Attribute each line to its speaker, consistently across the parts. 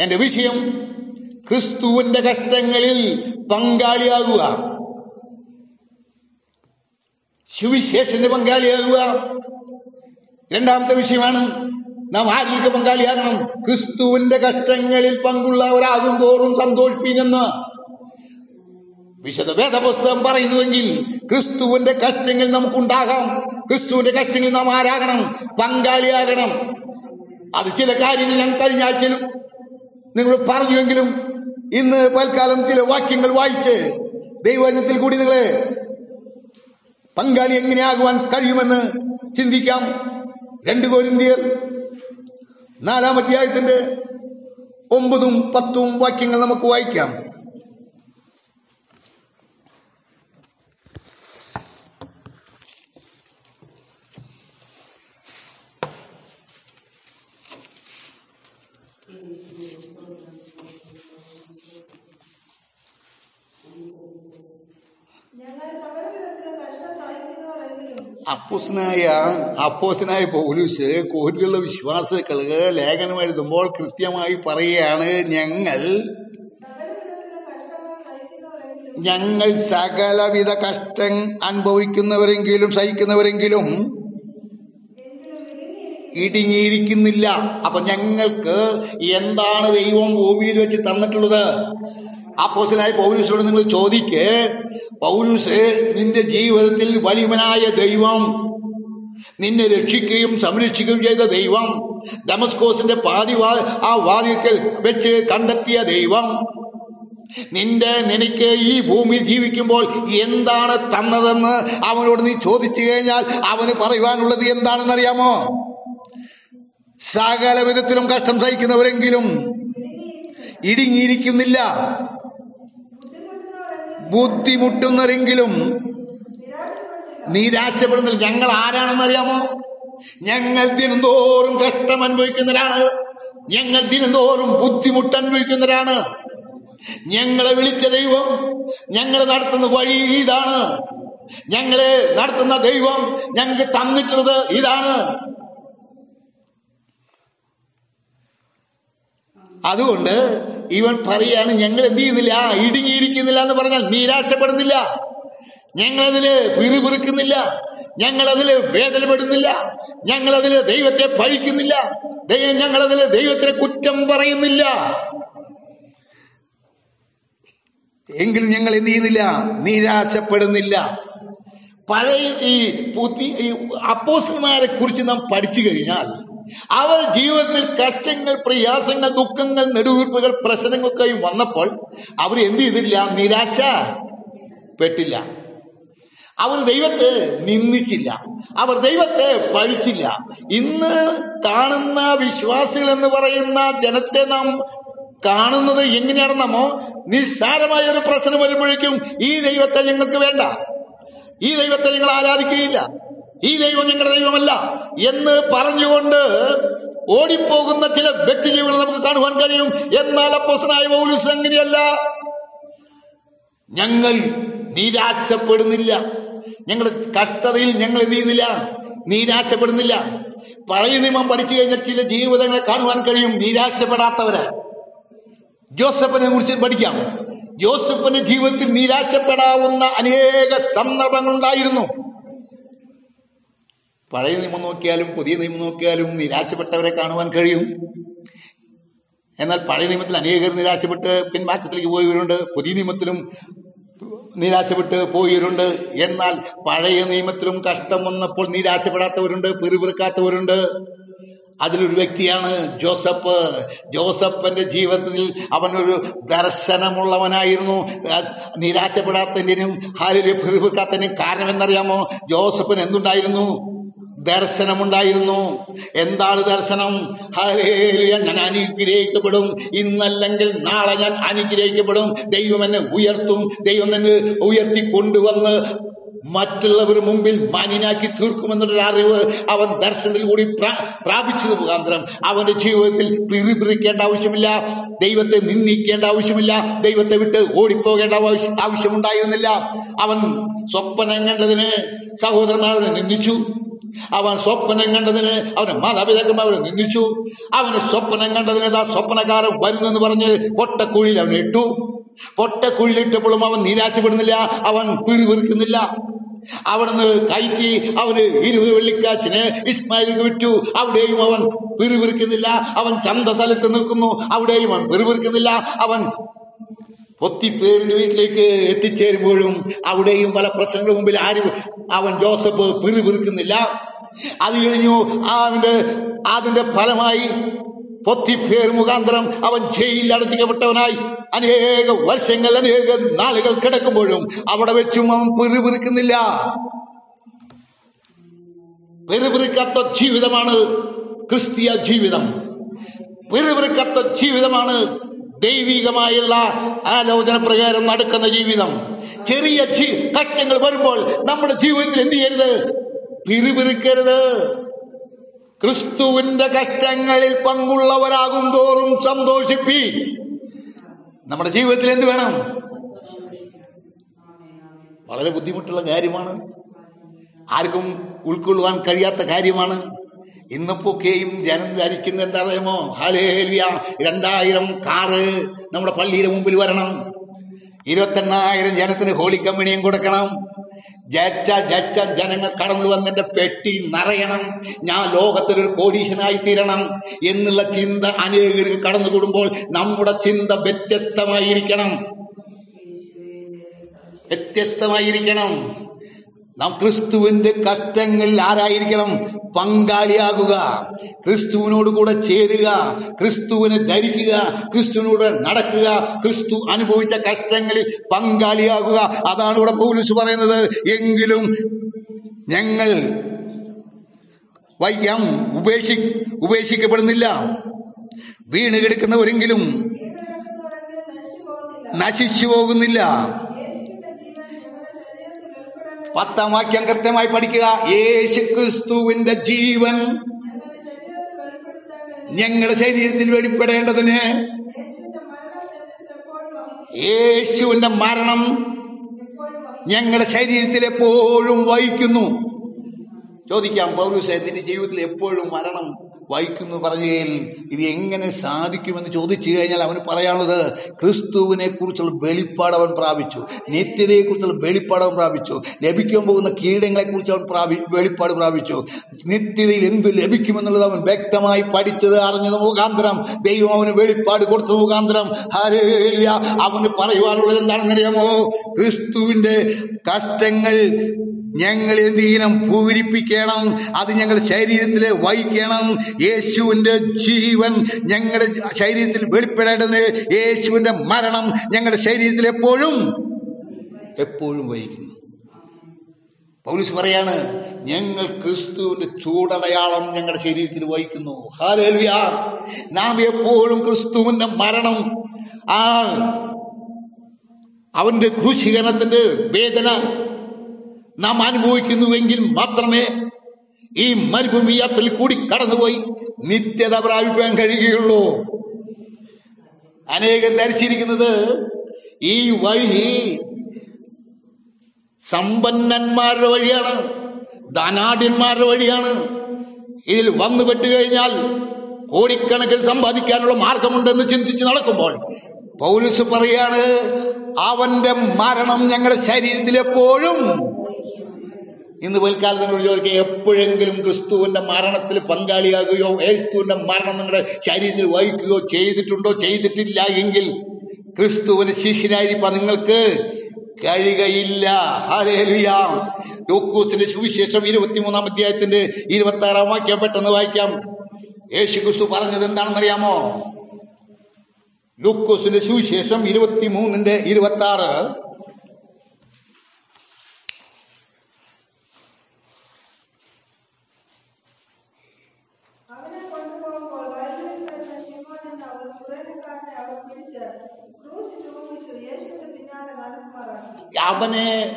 Speaker 1: എന്റെ വിഷയം ക്രിസ്തുവിന്റെ കഷ്ടങ്ങളിൽ പങ്കാളിയാകുക. സുവിശേഷന്റെ പങ്കാളിയാകുക. രണ്ടാമത്തെ വിഷയമാണ് നാം ആരിലേക്ക് പങ്കാളിയാകണം? ക്രിസ്തുവിന്റെ കഷ്ടങ്ങളിൽ പങ്കുള്ളവരാകും തോറും സന്തോഷിപ്പിനെന്ന് വിശദ വേദപുസ്തകം പറയുന്നുവെങ്കിൽ ക്രിസ്തുവിന്റെ കഷ്ടങ്ങൾ നമുക്കുണ്ടാകാം. ക്രിസ്തുവിന്റെ കഷ്ടങ്ങൾ നാം ആരാകണം? പങ്കാളിയാകണം. അത് ചില കാര്യങ്ങൾ ഞാൻ കഴിഞ്ഞ ആഴ്ചയിൽ നിങ്ങൾ പറഞ്ഞുവെങ്കിലും ഇന്ന് പൽക്കാലം ചില വാക്യങ്ങൾ വായിച്ച് ദൈവവചനത്തിൽ കൂടി നിങ്ങളെ പങ്കാളി എങ്ങനെയാകുവാൻ കഴിയുമെന്ന് ചിന്തിക്കാം. രണ്ട് കോരിന്തിയർ നാലാം അധ്യായത്തിന്റെ ഒമ്പതും പത്തും വാക്യങ്ങൾ നമുക്ക് വായിക്കാം. അപ്പോസനായ അപ്പോസിനായ പോലീസ് കോരിലുള്ള വിശ്വാസികൾക്ക് ലേഖനം എഴുതുമ്പോൾ കൃത്യമായി പറയുകയാണ് ഞങ്ങൾ ഞങ്ങൾ സകലവിധ കഷ്ടം അനുഭവിക്കുന്നവരെങ്കിലും സഹിക്കുന്നവരെങ്കിലും ഇടുങ്ങിയിരിക്കുന്നില്ല. അപ്പൊ ഞങ്ങൾക്ക് എന്താണ് ദൈവം ഭൂമിയിൽ വെച്ച് തന്നിട്ടുള്ളത്? അപ്പോസനായ പൗലൂസിനോട് നിങ്ങൾ ചോദിക്ക്. പൗലൂസ് നിന്റെ ജീവിതത്തിൽ വലിയവനായ ദൈവം നിന്നെ രക്ഷിക്കുകയും സംരക്ഷിക്കുകയും ചെയ്ത ദൈവം ഡമസ്കോസിന്റെ പാതി ആ വാതിക്കൽ വെച്ച് കണ്ടെത്തിയ ദൈവം നിന്റെ നിനക്ക് ഈ ഭൂമി ജീവിക്കുമ്പോൾ എന്താണ് തന്നതെന്ന് അവനോട് നീ ചോദിച്ചു കഴിഞ്ഞാൽ അവന് പറയുവാനുള്ളത് എന്താണെന്നറിയാമോ? സകല വിധത്തിലും കഷ്ടം സഹിക്കുന്നവരെങ്കിലും ഇടുങ്ങിയിരിക്കുന്നില്ല.
Speaker 2: ബുദ്ധിമുട്ടുന്നവരെങ്കിലും നിരാശപ്പെടുന്നില്ല.
Speaker 1: ഞങ്ങൾ ഞങ്ങൾ ആരാണെന്നറിയാമോ? ഞങ്ങൾ ദിനംതോറും കഷ്ടം അനുഭവിക്കുന്നവരാണ്. ഞങ്ങൾ ദിനംതോറും ബുദ്ധിമുട്ട് അനുഭവിക്കുന്നവരാണ്. ഞങ്ങളെ വിളിച്ച ദൈവം ഞങ്ങൾ നടത്തുന്ന വഴി ഇതാണ്. ഞങ്ങളെ നടത്തുന്ന ദൈവം ഞങ്ങൾക്ക് തന്നിട്ടുള്ളത് ഇതാണ്. അതുകൊണ്ട് ഇവൻ പറയാണ് ഞങ്ങൾ എന്ത് ചെയ്യുന്നില്ല ഇടുങ്ങിയിരിക്കുന്നില്ല എന്ന് പറഞ്ഞാൽ നിരാശപ്പെടുന്നില്ല. ഞങ്ങളതിൽ പിറുപിറുക്കുന്നില്ല. ഞങ്ങളതിൽ വേദനപ്പെടുന്നില്ല. ഞങ്ങളതിൽ ദൈവത്തെ പഴിക്കുന്നില്ല. ദൈവം ഞങ്ങളതിൽ ദൈവത്തിനെ കുറ്റം പറയുന്നില്ല. എങ്കിലും ഞങ്ങൾ എന്ത് ചെയ്യുന്നില്ല? നിരാശപ്പെടുന്നില്ല. പഴയ ഈ പുതിയ അപ്പോസിമാരെ കുറിച്ച് നാം പഠിച്ചു കഴിഞ്ഞാൽ അവർ ജീവിതത്തിൽ കഷ്ടങ്ങൾ പ്രയാസങ്ങൾ ദുഃഖങ്ങൾ നെടുവീർപ്പുകൾ പ്രശ്നങ്ങളൊക്കെ വന്നപ്പോൾ അവർ എന്ത് ചെയ്തില്ല? നിരാശ പെട്ടില്ല. അവർ ദൈവത്തെ നിന്ദിച്ചില്ല. അവർ ദൈവത്തെ പഴിച്ചില്ല. ഇന്ന് കാണുന്ന വിശ്വാസികൾ എന്ന് പറയുന്ന ജനത്തെ നാം കാണുന്നത് എങ്ങനെയാണെന്നമോ നിസ്സാരമായ ഒരു പ്രശ്നം വരുമ്പോഴേക്കും ഈ ദൈവത്തെ ഞങ്ങൾക്ക് വേണ്ട. ഈ ദൈവത്തെ ഞങ്ങൾ ആരാധിക്കുകയില്ല. ഈ ദൈവം ഞങ്ങളുടെ ദൈവമല്ല എന്ന് പറഞ്ഞുകൊണ്ട് ഓടിപ്പോകുന്ന ചില വ്യക്തി ജീവികളെ നമുക്ക് കാണുവാൻ കഴിയും. എന്നാൽ അപ്പോസനായ പൗലൂസ് അങ്ങനെയല്ല. ഞങ്ങൾ നിരാശപ്പെടുന്നില്ല. ഞങ്ങളുടെ കഷ്ടതയിൽ ഞങ്ങൾ എന്ത് ചെയ്യുന്നില്ല നിരാശപ്പെടുന്നില്ല. പഴയ നിയമം പഠിച്ചു കഴിഞ്ഞ ചില ജീവിതങ്ങളെ കാണുവാൻ കഴിയും. നിരാശപ്പെടാത്തവര്. ജോസഫിനെ കുറിച്ച് പഠിക്കാം. ജോസഫിന്റെ ജീവിതത്തിൽ നിരാശപ്പെടാവുന്ന അനേക സന്ദർഭങ്ങൾ ഉണ്ടായിരുന്നു പഴയ നിയമം നോക്കിയാലും പുതിയ നിയമം നോക്കിയാലും നിരാശപ്പെട്ടവരെ കാണുവാൻ കഴിയും. എന്നാൽ പഴയ നിയമത്തിൽ അനേകർ നിരാശപ്പെട്ട് പിന്മാറ്റത്തിലേക്ക് പോയവരുണ്ട്. പുതിയ നിയമത്തിലും നിരാശപ്പെട്ട് പോയവരുണ്ട്. എന്നാൽ പഴയ നിയമത്തിലും കഷ്ടം വന്നപ്പോൾ നിരാശപ്പെടാത്തവരുണ്ട് പിറുപിറുക്കാത്തവരുണ്ട്. അതിലൊരു വ്യക്തിയാണ് ജോസഫ്. ജോസഫിന്റെ ജീവിതത്തിൽ അവനൊരു ദർശനമുള്ളവനായിരുന്നു. നിരാശപ്പെടാത്തതിനും ഹാലിലെ പിറുപിറുക്കാത്തതിനും കാരണം എന്നറിയാമോ ജോസഫിന് എന്തുണ്ടായിരുന്നു? ദർശനമുണ്ടായിരുന്നു. എന്താണ് ദർശനം? ഹല്ലേലൂയ ഞാൻ അനുഗ്രഹിക്കപ്പെടും. ഇന്നല്ലെങ്കിൽ നാളെ ഞാൻ അനുഗ്രഹിക്കപ്പെടും. ദൈവം എന്നെ ഉയർത്തും. ദൈവം എന്നെ ഉയർത്തി കൊണ്ടുവന്ന് മറ്റുള്ളവർ മുമ്പിൽ മാന്യനാക്കി തീർക്കുമെന്നുള്ളൊരു അറിവ് അവൻ ദർശനത്തിൽ കൂടി പ്രാ- പ്രാപിച്ചത് മുഖാന്തരം. അവന്റെ ജീവിതത്തിൽ പിറിപിറിക്കേണ്ട ആവശ്യമില്ല. ദൈവത്തെ നിന്ദിക്കേണ്ട ആവശ്യമില്ല. ദൈവത്തെ വിട്ട് ഓടിപ്പോകേണ്ട ആവശ്യം ആവശ്യമുണ്ടായിരുന്നില്ല. അവൻ സ്വപ്നം കണ്ടതിന് സഹോദരന്മാരെ നിന്ദിച്ചു. അവൻ സ്വപ്നം കണ്ടതിന് അവന് മാതാപിതാക്കന്മാർ നിന്ദിച്ചു. അവന് സ്വപ്നം കണ്ടതിന് ആ സ്വപ്നകാരം വരുന്നെന്ന് പറഞ്ഞ് കൊട്ടക്കുഴിയിൽ അവൻ ഇട്ടു. പൊട്ടക്കുഴിയിലിട്ടപ്പോഴും അവൻ നിരാശപ്പെടുന്നില്ല അവൻ പിറുപിറുക്കുന്നില്ല. അവിടുന്ന് കയറ്റി അവന് ഇരുപത് വെള്ളിക്കാശിന് ഇസ്മായിലിക്ക് വിറ്റു. അവിടെയും അവൻ പിറുപിറുക്കുന്നില്ല അവൻ ചന്ത സ്ഥലത്ത് നിൽക്കുന്നു. അവിടെയും അവൻ പിറുപിറുക്കുന്നില്ല അവൻ പൊത്തിപ്പേരിന്റെ വീട്ടിലേക്ക് എത്തിച്ചേരുമ്പോഴും അവിടെയും പല പ്രശ്നങ്ങളുടെ മുമ്പിൽ ആരും അവൻ ജോസഫ് പിറുപിറുക്കുന്നില്ല. അത് കഴിഞ്ഞു അവന്റെ അതിന്റെ ഫലമായി പൊത്തിപ്പേർ മുഖാന്തരം അവൻ ജയിലിൽ അടച്ചിക്കപ്പെട്ടവനായി. അനേക വർഷങ്ങൾ അനേക നാളുകൾ കിടക്കുമ്പോഴും അവിടെ വെച്ചും അവൻ പെരുപിറുക്കുന്നില്ല പെരുപിറുക്കാത്ത ജീവിതമാണ് ക്രിസ്തീയ ജീവിതം. പെരുപിറുക്കാത്ത ജീവിതമാണ് ദൈവികമായുള്ള ആലോചന പ്രകാരം നടക്കുന്ന ജീവിതം. ചെറിയ കഷ്ടങ്ങൾ വരുമ്പോൾ നമ്മുടെ ജീവിതത്തിൽ എന്ത് ചെയ്യരുത്? പിറുപിറുക്കരുത്. ക്രിസ്തുവിന്റെ കഷ്ടങ്ങളിൽ പങ്കുള്ളവരാകും തോറും സന്തോഷിപ്പി. നമ്മുടെ ജീവിതത്തിൽ എന്ത് വേണം? വളരെ ബുദ്ധിമുട്ടുള്ള കാര്യമാണ്. ആർക്കും ഉൾക്കൊള്ളുവാൻ കഴിയാത്ത കാര്യമാണ്. ഇന്നിപ്പോക്കെയും ജനം ധരിക്കുന്ന എന്താ പറയുമോ ഹാലേലിയ രണ്ടായിരം കാറ് നമ്മുടെ പള്ളിയുടെ മുമ്പിൽ വരണം. ഇരുപത്തെണ്ണായിരം ജനത്തിന് ഹോളി കമ്പനിയും കൊടുക്കണം. ജച്ച ജച്ച ജനങ്ങൾ കടന്നു വന്നെന്റെ പെട്ടി നിറയണം. ഞാൻ ലോകത്തിലൊരു കോടീശനായി തീരണം എന്നുള്ള ചിന്ത അനേകർക്ക് കടന്നുകൂടുമ്പോൾ നമ്മുടെ ചിന്ത വ്യത്യസ്തമായിരിക്കണം. വ്യത്യസ്തമായിരിക്കണം. നാം ക്രിസ്തുവിന്റെ കഷ്ടങ്ങളിൽ ആരായിരിക്കണം? പങ്കാളിയാകുക. ക്രിസ്തുവിനോട് കൂടെ ചേരുക. ക്രിസ്തുവിനെ ധരിക്കുക. ക്രിസ്തുവിനോട് നടക്കുക. ക്രിസ്തു അനുഭവിച്ച കഷ്ടങ്ങളിൽ പങ്കാളിയാകുക. അതാണ് ഇവിടെ പൗലൂസ് പറയുന്നത്. എങ്കിലും ഞങ്ങൾ വയ്യം ഉപേക്ഷി ഉപേക്ഷിക്കപ്പെടുന്നില്ല. വീണ് കിടക്കുന്നവരെങ്കിലും
Speaker 2: നശിച്ചു പോകുന്നില്ല.
Speaker 1: പത്താം വാക്യം കൃത്യമായി പഠിക്കുക. യേശു ക്രിസ്തുവിന്റെ ജീവൻ
Speaker 2: ഞങ്ങളുടെ ശരീരത്തിൽ
Speaker 1: വെളിപ്പെടേണ്ടതിന്
Speaker 2: യേശുവിന്റെ മരണം
Speaker 1: ഞങ്ങളുടെ ശരീരത്തിൽ എപ്പോഴും വഹിക്കുന്നു. ചോദിക്കാം പൗരുസേ നിന്റെ ജീവിതത്തിൽ എപ്പോഴും മരണം വഹിക്കുന്നു പറയുകയിൽ ഇത് എങ്ങനെ സാധിക്കുമെന്ന് ചോദിച്ചു കഴിഞ്ഞാൽ അവന് പറയാനുള്ളത് ക്രിസ്തുവിനെ കുറിച്ചുള്ള വെളിപ്പാട് അവൻ പ്രാപിച്ചു. നിത്യതയെ കുറിച്ചുള്ള വെളിപ്പാട് അവൻ പ്രാപിച്ചു. ലഭിക്കാൻ പോകുന്ന കീടങ്ങളെ കുറിച്ച് അവൻ പ്രാപി വെളിപ്പാട് പ്രാപിച്ചു. നിത്യതയിൽ എന്ത് ലഭിക്കുമെന്നുള്ളത് അവൻ വ്യക്തമായി പഠിച്ചത് അറിഞ്ഞത് മുഖാന്തരം. ദൈവം അവന് വെളിപ്പാട് കൊടുത്ത മുഖാന്തരം. ഹരേലിയ അവന് പറയുവാനുള്ളത് എന്താണെന്നറിയാമോ? ക്രിസ്തുവിന്റെ കഷ്ടങ്ങൾ ഞങ്ങൾ എന്തെങ്കിലും പൂരിപ്പിക്കണം. അത് ഞങ്ങൾ ശരീരത്തിൽ വഹിക്കണം. യേശുവിന്റെ ജീവൻ ഞങ്ങളുടെ ശരീരത്തിൽ വെളിപ്പെടേണ്ടത് യേശുവിന്റെ മരണം ഞങ്ങളുടെ ശരീരത്തിൽ എപ്പോഴും എപ്പോഴും വഹിക്കുന്നു. പൗലീസ് പറയാണ് ഞങ്ങൾ ക്രിസ്തുവിന്റെ ചൂടടയാളം ഞങ്ങളുടെ ശരീരത്തിൽ വഹിക്കുന്നു. ഹാലേലുയാ നാം എപ്പോഴും ക്രിസ്തുവിന്റെ മരണം ആ അവന്റെ ക്രൂശീകരണത്തിന്റെ വേദന നാം അനുഭവിക്കുന്നുവെങ്കിൽ മാത്രമേ ഈ മരുഭൂമി കൂടി കടന്നുപോയി നിത്യത പ്രാപിക്കാൻ കഴിയുകയുള്ളൂ. അനേകം ധരിച്ചിരിക്കുന്നത് ഈ വഴി സമ്പന്നന്മാരുടെ വഴിയാണ് ധനാഢ്യന്മാരുടെ വഴിയാണ്. ഇതിൽ വന്നുപെട്ട് കഴിഞ്ഞാൽ കോടിക്കണക്കിന് സമ്പാദിക്കാനുള്ള മാർഗമുണ്ടെന്ന് ചിന്തിച്ച് നടക്കുമ്പോൾ പൗലുസ് പറയാണ് അവന്റെ മരണം ഞങ്ങളുടെ ശരീരത്തിൽ എപ്പോഴും ഇന്ന് പിൽക്കാലത്തിനോട് ചോദിക്കുക എപ്പോഴെങ്കിലും ക്രിസ്തുവിന്റെ മരണത്തിൽ പങ്കാളിയാകുകയോ ക്രിസ്തുവിന്റെ മരണം നിങ്ങളുടെ ശരീരത്തിൽ വഹിക്കുകയോ ചെയ്തിട്ടുണ്ടോ ചെയ്തിട്ടില്ല എങ്കിൽ ക്രിസ്തുവിന് ശിഷ്യനായിരിക്കാം നിങ്ങൾക്ക് കഴിയുകയില്ല. ഹല്ലേലൂയ. ലൂക്കോസിന്റെ സുവിശേഷം ഇരുപത്തിമൂന്നാം അധ്യായത്തിന്റെ ഇരുപത്തി ആറാം വാക്യം പെട്ടെന്ന് വായിക്കാം. യേശു ക്രിസ്തു പറഞ്ഞത് എന്താണെന്നറിയാമോ? ലൂക്കോസിന്റെ സുവിശേഷം ഇരുപത്തിമൂന്നിന്റെ ഇരുപത്തി ആറ്
Speaker 2: അവനെ കൊണ്ടുപോകുമ്പോൾ വയലിൽ കിടന്ന ശിമോൻ എന്ന ഒരു കുറേനക്കാരനെ അവർ പിടിച്ച് ക്രൂശ് ചുമപ്പിച്ചു യേശുവിന്റെ പിന്നാലെ നടക്കുമാറാക്കി
Speaker 1: അവനെ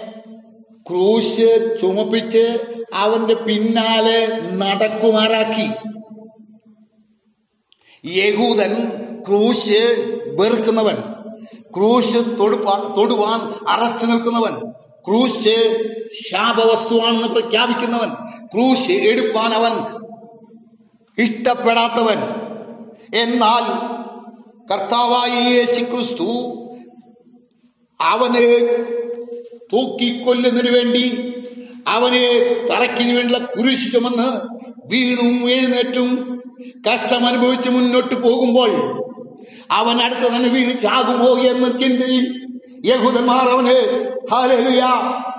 Speaker 1: ക്രൂശ് ചുമപ്പിച്ച് അവന്റെ പിന്നാലെ നടക്കുമാറാക്കി. യഹൂദൻ ക്രൂശ് വെറുക്കുന്നവൻ ക്രൂശ് തൊടുവാൻ അറച്ചു നിൽക്കുന്നവൻ ക്രൂശ് ശാപവസ്തുവാണെന്ന് പ്രഖ്യാപിക്കുന്നവൻ ക്രൂശ് എടുപ്പാൻ അവൻ ഇഷ്ടപ്പെടാത്തവൻ. എന്നാൽ കർത്താവായി യേശു ക്രിസ്തു അവനെ തൂക്കിക്കൊല്ലുന്നതിന് വേണ്ടി അവനെ തറയ്ക്കിന് വേണ്ടിയുള്ള കുരിശ് ചുമന്ന് വീണും എഴുന്നേറ്റും കഷ്ടം അനുഭവിച്ച് മുന്നോട്ട് പോകുമ്പോൾ അവൻ അടുത്ത് തന്നെ വീണ് ചാകുമോ എന്ന ചിന്തയിൽ യഹൂദന്മാർ അവന്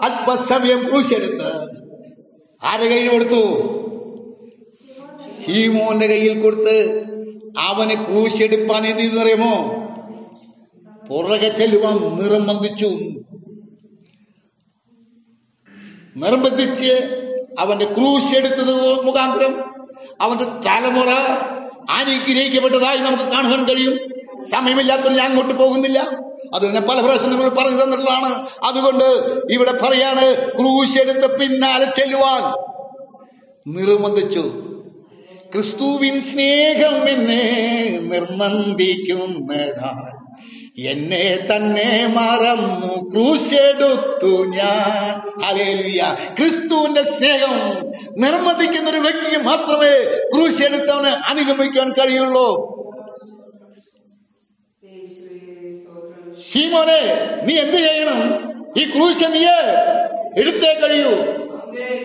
Speaker 1: അല്പസമയം ക്രൂശെടുത്ത്. ആരുടെ കയ്യിൽ കൊടുത്തു? ഷീമോന്റെ കയ്യിൽ കൊടുത്ത് അവന് ക്രൂശെടുപ്പാൻ എന്ത് ചെയ്തു അറിയാമോ? പുറകെ ചെല്ലുവാൻ നിർബന്ധിച്ചു നിർബന്ധിച്ച് അവന്റെ ക്രൂശ് എടുത്തത് മുഖാന്തരം അവന്റെ തലമുറ അനുഗ്രഹിക്കപ്പെട്ടതായി നമുക്ക് കാണുവാൻ കഴിയും. സമയമില്ലാത്തത് ഞാൻ അങ്ങോട്ട് പോകുന്നില്ല. അത് തന്നെ പല പ്രശ്നങ്ങൾ പറഞ്ഞു തന്നിട്ടുള്ളതാണ്. അതുകൊണ്ട് ഇവിടെ പറയാണ് ക്രൂശ് എടുത്ത് പിന്നാലെ ചെല്ലുവാൻ. നിർബന്ധിച്ചു. ക്രിസ്തുവിൻ സ്നേഹം എന്നെ നിർബന്ധിക്കുന്നതാൽ എന്നെ തന്നെ മറന്നു ക്രൂശെടുത്തു ഞാൻ. അലേലിയ ക്രിസ്തുവിന്റെ സ്നേഹം നിർമ്മതിക്കുന്ന ഒരു വ്യക്തിക്ക് മാത്രമേ ക്രൂശെടുത്തവന് അനുഗമിക്കാൻ കഴിയുള്ളൂ. ഷീമോനെ നീ എന്ത് ചെയ്യണം? ഈ ക്രൂശ നീയെ എടുത്തേ കഴിയൂ.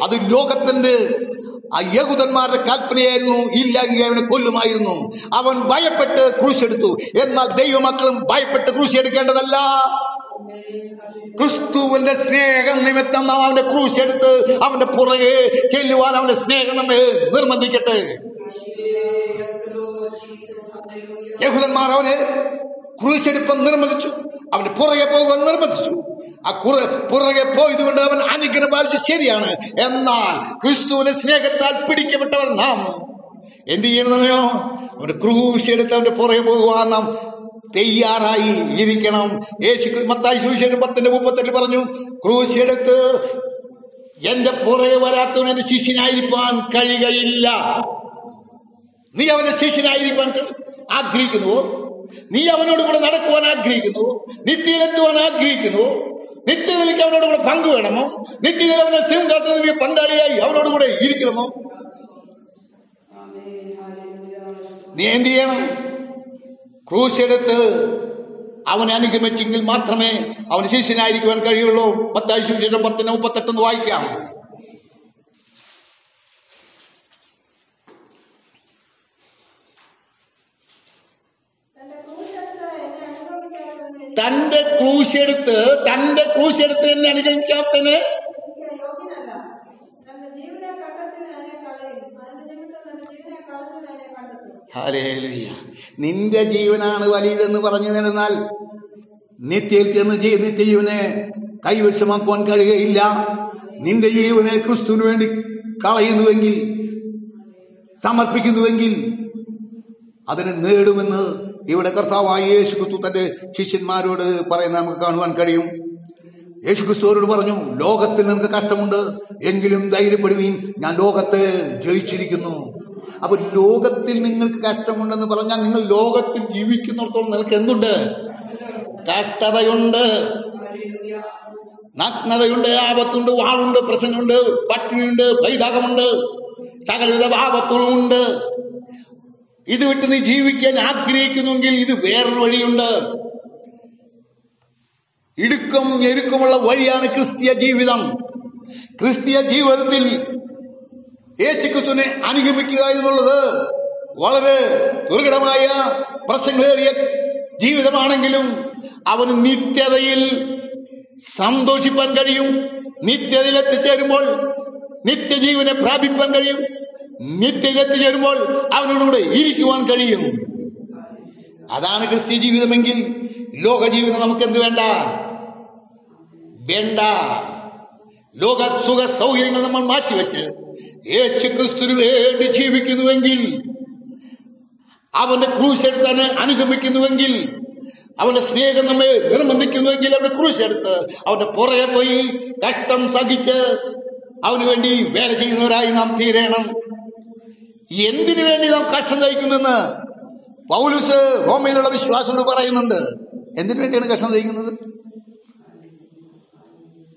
Speaker 1: അത് ലോകത്തിന്റെ യഹൂദന്മാരുടെ കൽപ്പനയായിരുന്നു ഇല്ലെങ്കിൽ അവനെ കൊല്ലുമായിരുന്നു. അവൻ ഭയപ്പെട്ട് ക്രൂശെടുത്തു. എന്നാൽ ദൈവമക്കളും ഭയപ്പെട്ട് ക്രൂശെടുക്കേണ്ടതല്ല. ക്രിസ്തുവിന്റെ സ്നേഹം നിമിത്തം നാം അവന്റെ ക്രൂശെടുത്ത് അവന്റെ പുറകെ ചെല്ലുവാൻ അവന്റെ സ്നേഹം നമ്മെ നിർബന്ധിക്കട്ടെ. യഹൂദന്മാർ അവനെ ക്രൂശെടുപ്പം നിർബന്ധിച്ചു. അവന്റെ പുറകെ പോകുവാൻ നിർബന്ധിച്ചു. ആ കുറ പുറകെ പോയതുകൊണ്ട് അവൻ അനുഗ്രഹം ഭാവിച്ചു ശരിയാണ്. എന്നാൽ ക്രിസ്തുവിനെ സ്നേഹത്താൽ പിടിക്കപ്പെട്ടവൻ നാം എന്ത് ചെയ്യണമെന്നോ അവന്റെ ക്രൂശ് എടുത്ത് അവന്റെ പുറകെ പോകുവാൻ നാം തയ്യാറായി ഇരിക്കണം. യേശു മത്തായി സുവിശേഷം പത്തിന്റെ മുപ്പത്തെട്ട് പറഞ്ഞു ക്രൂശ് എന്റെ പുറകെ വരാത്തവൻ എന്റെ ശിഷ്യനായിരിക്കാൻ കഴിയുകയില്ല. നീ അവന്റെ ശിഷ്യനായിരിക്കാൻ ആഗ്രഹിക്കുന്നു നീ അവനോട് കൂടെ നടക്കുവാൻ ആഗ്രഹിക്കുന്നു നിത്യയിലെത്തുവാൻ ആഗ്രഹിക്കുന്നു നിത്യതയിലേക്ക് അവനോട് കൂടെ പങ്കു വേണമോ നിത്യതയിൽ അവനെ സിംഹത്തിൽ പങ്കാളിയായി അവനോട് കൂടെ ഇരിക്കണമോ നീ എന്ത് ചെയ്യണം ക്രൂശ് എടുത്ത് അവനെ അനുഗമിച്ചെങ്കിൽ മാത്രമേ അവന് ശിഷ്യനായിരിക്കുവാൻ കഴിയുള്ളൂ പത്തായി സുവിശേഷം പത്തിന് മുപ്പത്തെട്ടൊന്ന് വായിക്കാം
Speaker 2: തന്റെ ക്രൂശെടുത്ത്
Speaker 1: തന്റെ ക്രൂശെടുത്ത് എന്നെ അനുഗമിക്കാത്തന് നിന്റെ ജീവനാണ് വലിയതെന്ന് പറഞ്ഞു തരുന്നാൽ നിത്യയിൽ ചെന്ന് നിത്യജീവനെ കൈവശമാക്കുവാൻ കഴിയുകയില്ല. നിന്റെ ജീവനെ ക്രിസ്തുവിന് വേണ്ടി കളയുന്നുവെങ്കിൽ സമർപ്പിക്കുന്നുവെങ്കിൽ അതിനെ നേടുമെന്ന് ഇവിടെ കർത്താവായ യേശു ക്രിസ്തു തന്റെ ശിഷ്യന്മാരോട് പറയുന്ന നമുക്ക് കാണുവാൻ കഴിയും. യേശു ക്രിസ്തുവരോട് പറഞ്ഞു ലോകത്തിൽ നിങ്ങൾക്ക് കഷ്ടമുണ്ട് എങ്കിലും ധൈര്യപ്പെടുവീൻ. ഞാൻ ലോകത്തെ ജയിച്ചിരിക്കുന്നു. അപ്പൊ ലോകത്തിൽ നിങ്ങൾക്ക് കഷ്ടമുണ്ടെന്ന് പറഞ്ഞാൽ നിങ്ങൾ ലോകത്തിൽ ജീവിക്കുന്നിടത്തോളം നിങ്ങൾക്ക് എന്തുണ്ട്? കഷ്ടതയുണ്ട്. നഗ്നതയുണ്ട് ആപത്തുണ്ട് വാളുണ്ട് പ്രശ്നമുണ്ട് പട്ടിണിയുണ്ട് പൈതാകമുണ്ട് സകലവിധ ആപത്തുകളുമുണ്ട്. ഇത് വിട്ട് നീ ജീവിക്കാൻ ആഗ്രഹിക്കുന്നുവെങ്കിൽ ഇത് വേറൊരു വഴിയുണ്ട്. ഇടുക്കം ഞെരുക്കമുള്ള വഴിയാണ് ക്രിസ്തീയ ജീവിതം. ക്രിസ്തീയ ജീവിതത്തിൽ യേശുക്രിസ്തുവിനെ അനുഗമിക്കുക എന്നുള്ളത് വളരെ ദുർഘടമായ പ്രശ്നങ്ങളേറിയ ജീവിതമാണെങ്കിലും അവന് നിത്യതയിൽ സന്തോഷിപ്പാൻ കഴിയും. നിത്യതയിൽ എത്തിച്ചേരുമ്പോൾ നിത്യജീവനെ പ്രാപിപ്പാൻ കഴിയും. നിത്യയിൽ ചേരുമ്പോൾ അവനോടുകൂടെ ഇരിക്കുവാൻ കഴിയും. അതാണ് ക്രിസ്ത്യ ജീവിതമെങ്കിൽ ലോക ജീവിതം നമുക്ക് എന്ത് വേണ്ട? വേണ്ട. ലോക സുഖ സൗകര്യങ്ങൾ നമ്മൾ മാറ്റിവെച്ച് യേശു ക്രിസ്തുവിന് വേണ്ടി ജീവിക്കുന്നുവെങ്കിൽ അവന്റെ ക്രൂശ് എടുത്താണ് അനുഗമിക്കുന്നുവെങ്കിൽ അവന്റെ സ്നേഹം നമ്മെ നിർബന്ധിക്കുന്നുവെങ്കിൽ അവന്റെ ക്രൂശ് എടുത്ത് അവന്റെ പുറകെ പോയി കഷ്ടം സഹിച്ച് അവന് വേണ്ടി വേല ചെയ്യുന്നവരായി നാം തീരണം. എന്തിനു വേണ്ടി നാം കഷ്ടം സഹിക്കുന്നെന്ന് പൗലുസ് റോമയിലുള്ള വിശ്വാസത്തോട് പറയുന്നുണ്ട്. എന്തിനു വേണ്ടിയാണ് കഷ്ടം സഹിക്കുന്നത്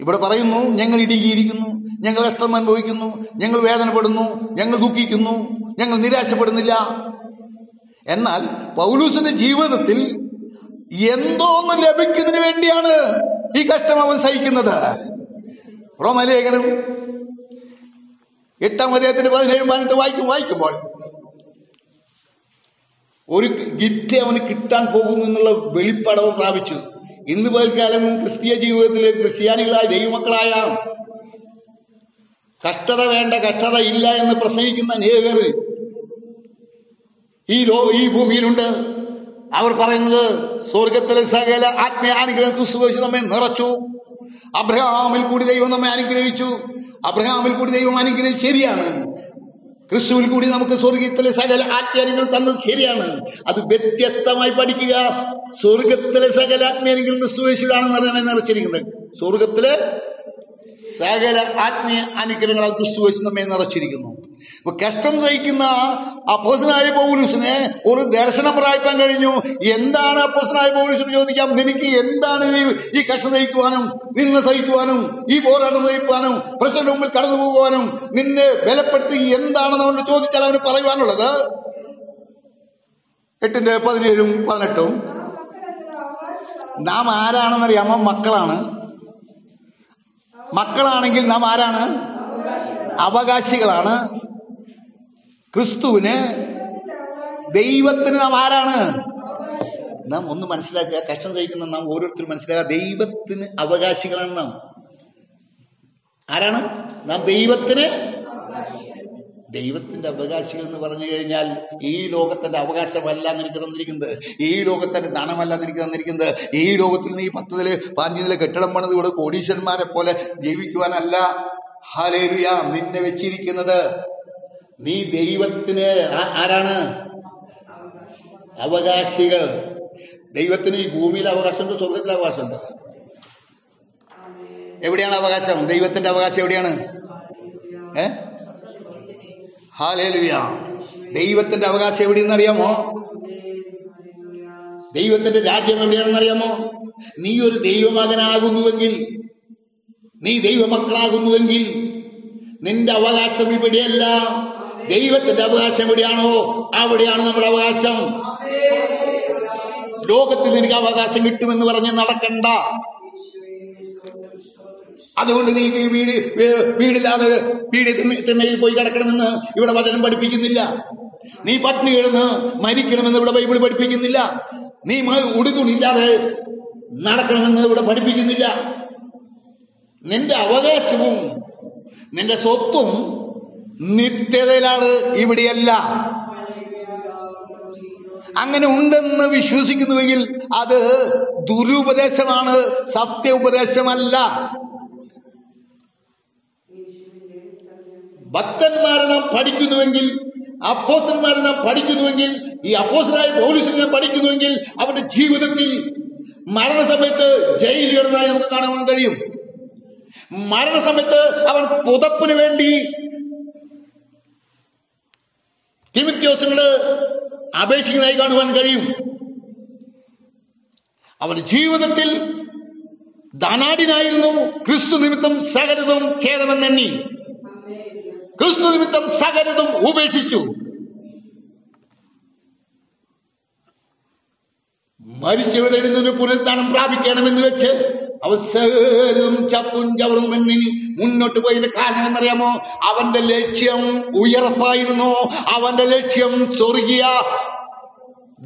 Speaker 1: ഇവിടെ പറയുന്നു ഞങ്ങൾ ഇടുങ്ങിയിരിക്കുന്നു ഞങ്ങൾ കഷ്ടം അനുഭവിക്കുന്നു ഞങ്ങൾ വേദനപ്പെടുന്നു ഞങ്ങൾ ദുഃഖിക്കുന്നു ഞങ്ങൾ നിരാശപ്പെടുന്നില്ല. എന്നാൽ പൗലൂസിന്റെ ജീവിതത്തിൽ എന്തോന്ന് ലഭിക്കുന്നതിന് വേണ്ടിയാണ് ഈ കഷ്ടം അവൻ സഹിക്കുന്നത്. റോമലേഖനം എട്ടാം അദ്ദേഹത്തിന്റെ പതിനേഴ് പതിനെട്ട് വായിക്കും വായിക്കുമ്പോൾ ഒരു ഗിഫ്റ്റ് അവന് കിട്ടാൻ പോകുന്നു എന്നുള്ള വെളിപ്പടവ് പ്രാപിച്ചു. ഇന്ന് പൽക്കാലം ക്രിസ്തീയ ജീവിതത്തിൽ ക്രിസ്ത്യാനികളായ ദൈവമക്കളായ കഷ്ടത വേണ്ട കഷ്ടത ഇല്ല എന്ന് പ്രസംഗിക്കുന്ന അനേകർ ഈ ലോ ഈ ഭൂമിയിലുണ്ട്. അവർ പറയുന്നത് സ്വർഗത്തിലെ സകല ആത്മീയാനുഗ്രഹം ക്രിസ്തു വെച്ച് നമ്മെ നിറച്ചു. അബ്രഹാമിൽ കൂടി ദൈവം നമ്മെ അനുഗ്രഹിച്ചു. അബ്രഹാമിൽ കൂടി ദൈവം അനുഗ്രഹം ശരിയാണ്. ക്രിസ്തുവിൽ കൂടി നമുക്ക് സ്വർഗത്തിലെ സകല ആത്മീയങ്ങൾ തന്നത് ശരിയാണ്. അത് വ്യത്യസ്തമായി പഠിക്കുക. സ്വർഗത്തിലെ സകല ആത്മീയങ്ങൾ ക്രിസ്തുവേശുവിലാണെന്ന് അറിയാമെന്ന് നിറച്ചിരിക്കുന്നത്. സ്വർഗത്തിലെ സകല ആത്മീയ അനുഗ്രഹങ്ങളാൽ ക്രിസ്തുവേശു നമ്മെ നിറച്ചിരിക്കുന്നു. അപ്പൊ കഷ്ടം സഹിക്കുന്ന അപ്പോസനായ പൗലുസിനെ ഒരു ദർശനം പ്രാപിക്കാൻ കഴിഞ്ഞു. എന്താണ് അപ്പോസനായ പൗലുസിന് ചോദിക്കാം? നിനക്ക് എന്താണ് ഈ കഷ്ടം സഹിക്കുവാനും നിന്ന് സഹിക്കുവാനും ഈ പോരാട്ടം സഹിക്കുവാനും പ്രശ്നം മുമ്പിൽ കടന്നു പോകുവാനും നിന്നെ ബലപ്പെടുത്തി എന്താണെന്ന് അവനോട് ചോദിച്ചാൽ അവന് പറയുവാനുള്ളത്? എട്ടിന്റെ പതിനേഴും പതിനെട്ടും.
Speaker 2: നാം
Speaker 1: ആരാണെന്നറിയാമോ മക്കളാണ്. മക്കളാണെങ്കിൽ നാം ആരാണ്? അവകാശികളാണ്. ക്രിസ്തുവിന് ദൈവത്തിന് നാം ആരാണ്? നാം ഒന്ന് മനസ്സിലാക്കുക. കഷ്ടം സഹിക്കുന്ന നാം ഓരോരുത്തരും മനസ്സിലാക്കുക. ദൈവത്തിന് അവകാശികളാണ് നാം. ആരാണ്? നാം ദൈവത്തിന് ദൈവത്തിന്റെ അവകാശികൾ എന്ന് പറഞ്ഞു കഴിഞ്ഞാൽ ഈ ലോകത്തിന്റെ അവകാശമല്ല നിനക്ക് തന്നിരിക്കുന്നത്. ഈ ലോകത്തിന്റെ ധനമല്ല നിനക്ക് തന്നിരിക്കുന്നത്. ഈ ലോകത്തിൽ നിന്ന് ഈ നില പതിനഞ്ച് കെട്ടിടം പണിത് ഇവിടെ കോടീശ്വരന്മാരെ പോലെ ജീവിക്കുവാനല്ല. ഹാലേലുയ നിന്നെ വെച്ചിരിക്കുന്നത് നീ ദൈവത്തിന് ആരാണ്? അവകാശികൾ. ദൈവത്തിന് ഈ ഭൂമിയിൽ അവകാശമുണ്ട് സ്വർഗത്തിൽ അവകാശമുണ്ട്. എവിടെയാണ് അവകാശം? ദൈവത്തിന്റെ അവകാശം എവിടെയാണ്? ഏ? ഹാലേലുയ. ദൈവത്തിന്റെ അവകാശം എവിടെയെന്ന് അറിയാമോ? ദൈവത്തിന്റെ രാജ്യം എവിടെയാണെന്ന് അറിയാമോ? നീ ഒരു ദൈവമകനാകുന്നുവെങ്കിൽ നീ ദൈവമക്കളാകുന്നുവെങ്കിൽ നിന്റെ അവകാശം ഇവിടെയല്ല. ദൈവത്തിന്റെ അവകാശം എവിടെയാണോ അവിടെയാണ് നമ്മുടെ അവകാശം. ലോകത്തിൽ നിനക്ക് അവകാശം കിട്ടുമെന്ന് പറഞ്ഞ് നടക്കണ്ട. അതുകൊണ്ട് നീ വീട് വീടില്ലാതെ വീട് തിണ്ണയിൽ പോയി കിടക്കണമെന്ന് ഇവിടെ വചനം പഠിപ്പിക്കുന്നില്ല. നീ പട്ടിണി കിടന്ന് മരിക്കണമെന്ന് ഇവിടെ ബൈബിൾ പഠിപ്പിക്കുന്നില്ല. നീ ഉടുതുണില്ലാതെ നടക്കണമെന്ന് ഇവിടെ പഠിപ്പിക്കുന്നില്ല. നിന്റെ അവകാശവും നിന്റെ സ്വത്തും നിത്യതയിലാണ് ഇവിടെയല്ല. അങ്ങനെ ഉണ്ടെന്ന് വിശ്വസിക്കുന്നുവെങ്കിൽ അത് ദുരുപദേശമാണ് സത്യ ഉപദേശമല്ല ഭക്തന്മാരെ നാം പഠിക്കുന്നുവെങ്കിൽ അപ്പോസന്മാരെ നാം പഠിക്കുന്നുവെങ്കിൽ ഈ അപ്പോസനായ പോലീസിനെ നാം പഠിക്കുന്നുവെങ്കിൽ അവരുടെ ജീവിതത്തിൽ മരണസമയത്ത് ജയിലിൽ കിടന്നായി നമുക്ക് കാണുവാൻ കഴിയും. മരണസമയത്ത് അവൻ പുതപ്പിന് വേണ്ടി തിമിത്യോസിനോട് അപേക്ഷിക്കുന്നതായി കാണുവാൻ കഴിയും. അവൻ ജീവിതത്തിൽ ധനാടിനായിരുന്നു ക്രിസ്തു നിമിത്തം സകലതും ഛേദമെന്നെണ്ണി. ക്രിസ്തു നിമിത്തം സകലതും ഉപേക്ഷിച്ചു. മരിച്ചവരെ നിന്ന് പുനരുദ്ധാനം പ്രാപിക്കണമെന്ന് വെച്ച് സകലതും ചപ്പും ചവറും എണ്ണി മുന്നോട്ട് പോയതിന്റെ കാരണം എന്നറിയാമോ അവന്റെ ലക്ഷ്യം ഉയർപ്പായിരുന്നു. അവന്റെ ലക്ഷ്യം സ്വർഗീയ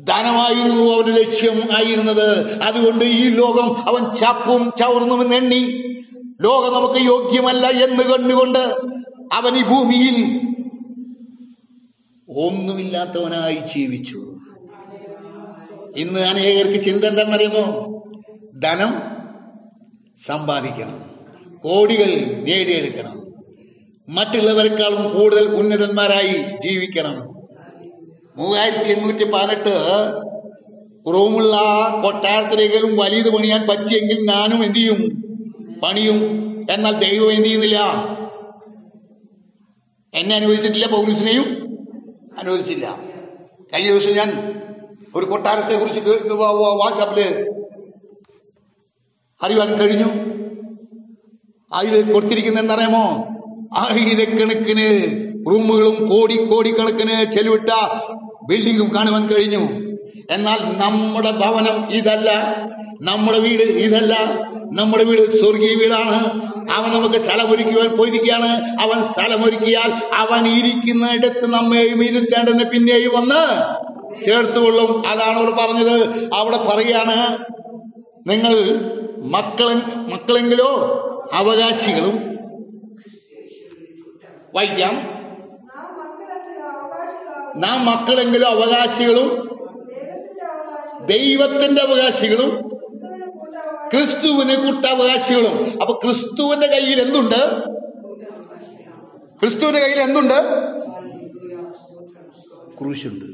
Speaker 1: ധനമായിരുന്നു അവന്റെ ലക്ഷ്യം ആയിരുന്നത്. അതുകൊണ്ട് ഈ ലോകം അവൻ ചപ്പും ചവർന്നുമെന്ന് എണ്ണി. ലോകം നമുക്ക് യോഗ്യമല്ല എന്ന് കണ്ടുകൊണ്ട് അവൻ ഈ ഭൂമിയിൽ ഒന്നുമില്ലാത്തവനായി ജീവിച്ചു. ഇന്ന് അനേകർക്ക് ചിന്ത എന്താണെന്നറിയുമോ? ധനം സമ്പാദിക്കണം. കോടികൾ നേടിയെടുക്കണം. മറ്റുള്ളവരെക്കാളും കൂടുതൽ ഉന്നതന്മാരായി ജീവിക്കണം. മൂവായിരത്തി എണ്ണൂറ്റി പതിനെട്ട് റൂമുള്ള കൊട്ടാരത്തിലേക്കും വലിയത് പണിയാൻ പറ്റിയെങ്കിൽ ഞാനും എന്തു ചെയ്യും? പണിയും. എന്നാൽ ദൈവം എന്തു ചെയ്യുന്നില്ല? എന്നെ അനുവദിച്ചിട്ടില്ല പോലീസിനെയും അനുവദിച്ചില്ല. കഴിഞ്ഞ ദിവസം ഞാൻ ഒരു കൊട്ടാരത്തെ കുറിച്ച് വാട്സാപ്പിൽ അറിയാൻ കഴിഞ്ഞു. അതിൽ കൊടുത്തിരിക്കുന്ന എന്തറിയാമോ ആയിരക്കണക്കിന് റൂമുകളും കോടി കോടിക്കണക്കിന് ചെലവിട്ട ബിൽഡിങ്ങും കാണുവാൻ കഴിഞ്ഞു. എന്നാൽ നമ്മുടെ ഭവനം ഇതല്ല. നമ്മുടെ വീട് ഇതല്ല. നമ്മുടെ വീട് സ്വർഗീയ വീടാണ്. അവൻ നമുക്ക് സ്ഥലമൊരുക്കുവാൻ പോയിരിക്കുകയാണ്. അവൻ സ്ഥലമൊരുക്കിയാൽ അവൻ ഇരിക്കുന്നിടത്ത് നമ്മെയും ഇരുത്തേണ്ടതിന് പിന്നെയും വന്ന് ചേർത്തുകൊള്ളും. അതാണ് അവിടെ പറഞ്ഞത്. അവിടെ പറയാണ് നിങ്ങൾ മക്കളെ മക്കളെങ്കിലോ അവകാശികളും വായിക്കാം
Speaker 2: നാം
Speaker 1: മക്കളെങ്കിലും അവകാശികളും
Speaker 2: ദൈവത്തിന്റെ അവകാശികളും ക്രിസ്തുവിന്
Speaker 1: കൂട്ടവകാശികളും. അപ്പൊ ക്രിസ്തുവിന്റെ കയ്യിൽ എന്തുണ്ട്? ക്രിസ്തുവിന്റെ കയ്യിൽ എന്തുണ്ട്? ക്രൂശുണ്ട്.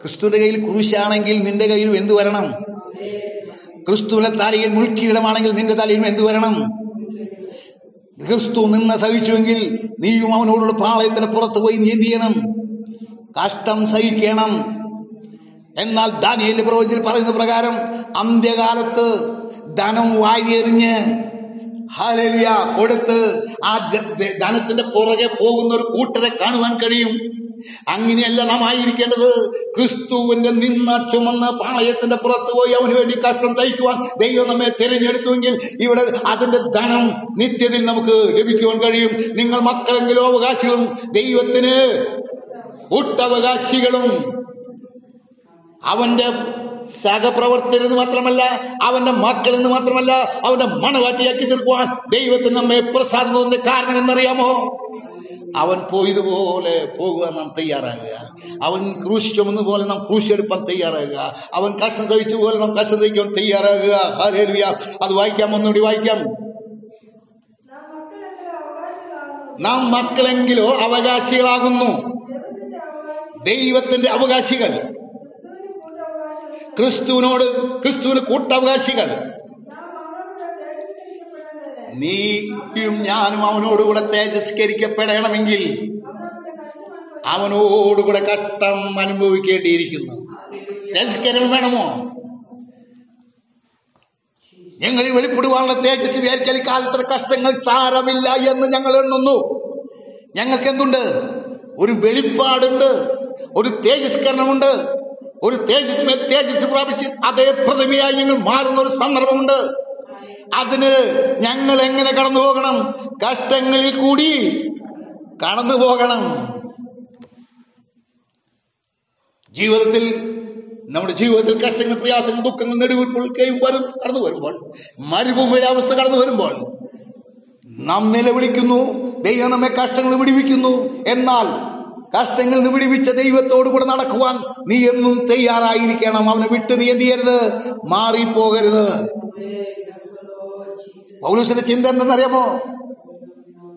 Speaker 1: ക്രിസ്തുവിന്റെ കയ്യിൽ ക്രൂശാണെങ്കിൽ നിന്റെ കയ്യിലും എന്തു വരണം? ക്രിസ്തുവിന്റെ തലയിൽ മുഴുക്കിയിടമാണെങ്കിൽ നിന്റെ തലയിലും എന്ത് വരണം? ക്രിസ്തു നിന്ന് സഹിച്ചുവെങ്കിൽ നീയും അവനോടുള്ള പാളയത്തിന് പുറത്തു പോയി നീ എന്ത് ചെയ്യണം? കഷ്ടം സഹിക്കണം. എന്നാൽ ദാനിയലിന്റെ പ്രവചനത്തിൽ പറയുന്ന പ്രകാരം അന്ത്യകാലത്ത് ധനം വാരിയെറിഞ്ഞ് ഹലലിയ കൊടുത്ത് ആ ധനത്തിന്റെ പുറകെ പോകുന്ന ഒരു കൂട്ടരെ കാണുവാൻ കഴിയും. അങ്ങനെയല്ല നാം ആയിരിക്കേണ്ടത് ക്രിസ്തുവിന്റെ നിന്ന ചുമന്ന് പാളയത്തിന്റെ പുറത്ത് പോയി അവന് വേണ്ടി കഷ്ടം സഹിക്കുവാൻ ദൈവം നമ്മെ തിരഞ്ഞെടുത്തുവെങ്കിൽ ഇവിടെ അതിന്റെ ധനം നിത്യത്തിൽ നമുക്ക് ലഭിക്കുവാൻ കഴിയും. നിങ്ങൾ മക്കളെങ്കിലും അവകാശികളും ദൈവത്തിന് കൂട്ടവകാശികളും അവന്റെ സഹപ്രവർത്തകരെന്ന് മാത്രമല്ല അവന്റെ മക്കളെന്ന് മാത്രമല്ല അവന്റെ മണവാട്ടിയാക്കി തീർക്കുവാൻ ദൈവത്തിന് നമ്മെ പ്രസാദം കാരണം എന്നറിയാമോ അവൻ പോയതുപോലെ പോകുവാൻ നാം തയ്യാറാകുക. അവൻ ക്രൂശ് ചുമന്ന പോലെ നാം ക്രൂശിയെടുപ്പാൻ തയ്യാറാകുക. അവൻ കഷ്ടം പോലെ നാം കഷ്ടം തയ്ക്കാൻ തയ്യാറാകുക. അത് വായിക്കാം ഒന്നുകൂടി വായിക്കാം.
Speaker 2: നാം
Speaker 1: മക്കളെങ്കിലോ അവകാശികളാകുന്നു.
Speaker 2: ദൈവത്തിന്റെ അവകാശികൾ.
Speaker 1: ക്രിസ്തുവിനോട് ക്രിസ്തുവിന് കൂട്ടവകാശികൾ. നീയും ഞാനും അവനോടുകൂടെ തേജസ്കരിക്കപ്പെടണമെങ്കിൽ അവനോടുകൂടെ കഷ്ടം അനുഭവിക്കേണ്ടിയിരിക്കുന്നു. തേജസ്കരണം വേണമോ? ഞങ്ങൾ വെളിപ്പെടുവാനുള്ള തേജസ് വിചാരിച്ചാൽ ഈ കഷ്ടങ്ങൾ സാരമില്ല എന്ന് ഞങ്ങൾ എണ്ണുന്നു. ഞങ്ങൾക്ക് എന്തുണ്ട് ഒരു വെളിപ്പാടുണ്ട് ഒരു തേജസ്കരണമുണ്ട് ഒരു തേജസ് തേജസ് പ്രാപിച്ച് അതേ പ്രതിമയായി ഞങ്ങൾ മാറുന്ന ഒരു സന്ദർഭമുണ്ട്. അതിന് ഞങ്ങൾ എങ്ങനെ കടന്നു പോകണം? കഷ്ടങ്ങളിൽ കൂടി കടന്നു പോകണം. ജീവിതത്തിൽ നമ്മുടെ ജീവിതത്തിൽ കഷ്ടങ്ങൾ പ്രയാസങ്ങൾ ദുഃഖങ്ങൾ നെടുവിൽക്കൊള്ളുകയും വരും കടന്നു വരുമ്പോൾ മരുഭൂമിയുടെ അവസ്ഥ കടന്നു വരുമ്പോൾ നാം നിലവിളിക്കുന്നു ദൈവം നമ്മെ കഷ്ടങ്ങൾ വിടിവിക്കുന്നു. എന്നാൽ കഷ്ടങ്ങളിൽ നിന്ന് വിടിവിച്ച ദൈവത്തോടു കൂടെ നടക്കുവാൻ നീ എന്നും തയ്യാറായിരിക്കണം. അവനെ വിട്ട് നീ എന്ത് ചെയ്യരുത്? മാറിപ്പോകരുത്. പൗലൂസിന്റെ ചിന്ത എന്തെന്നറിയാമോ?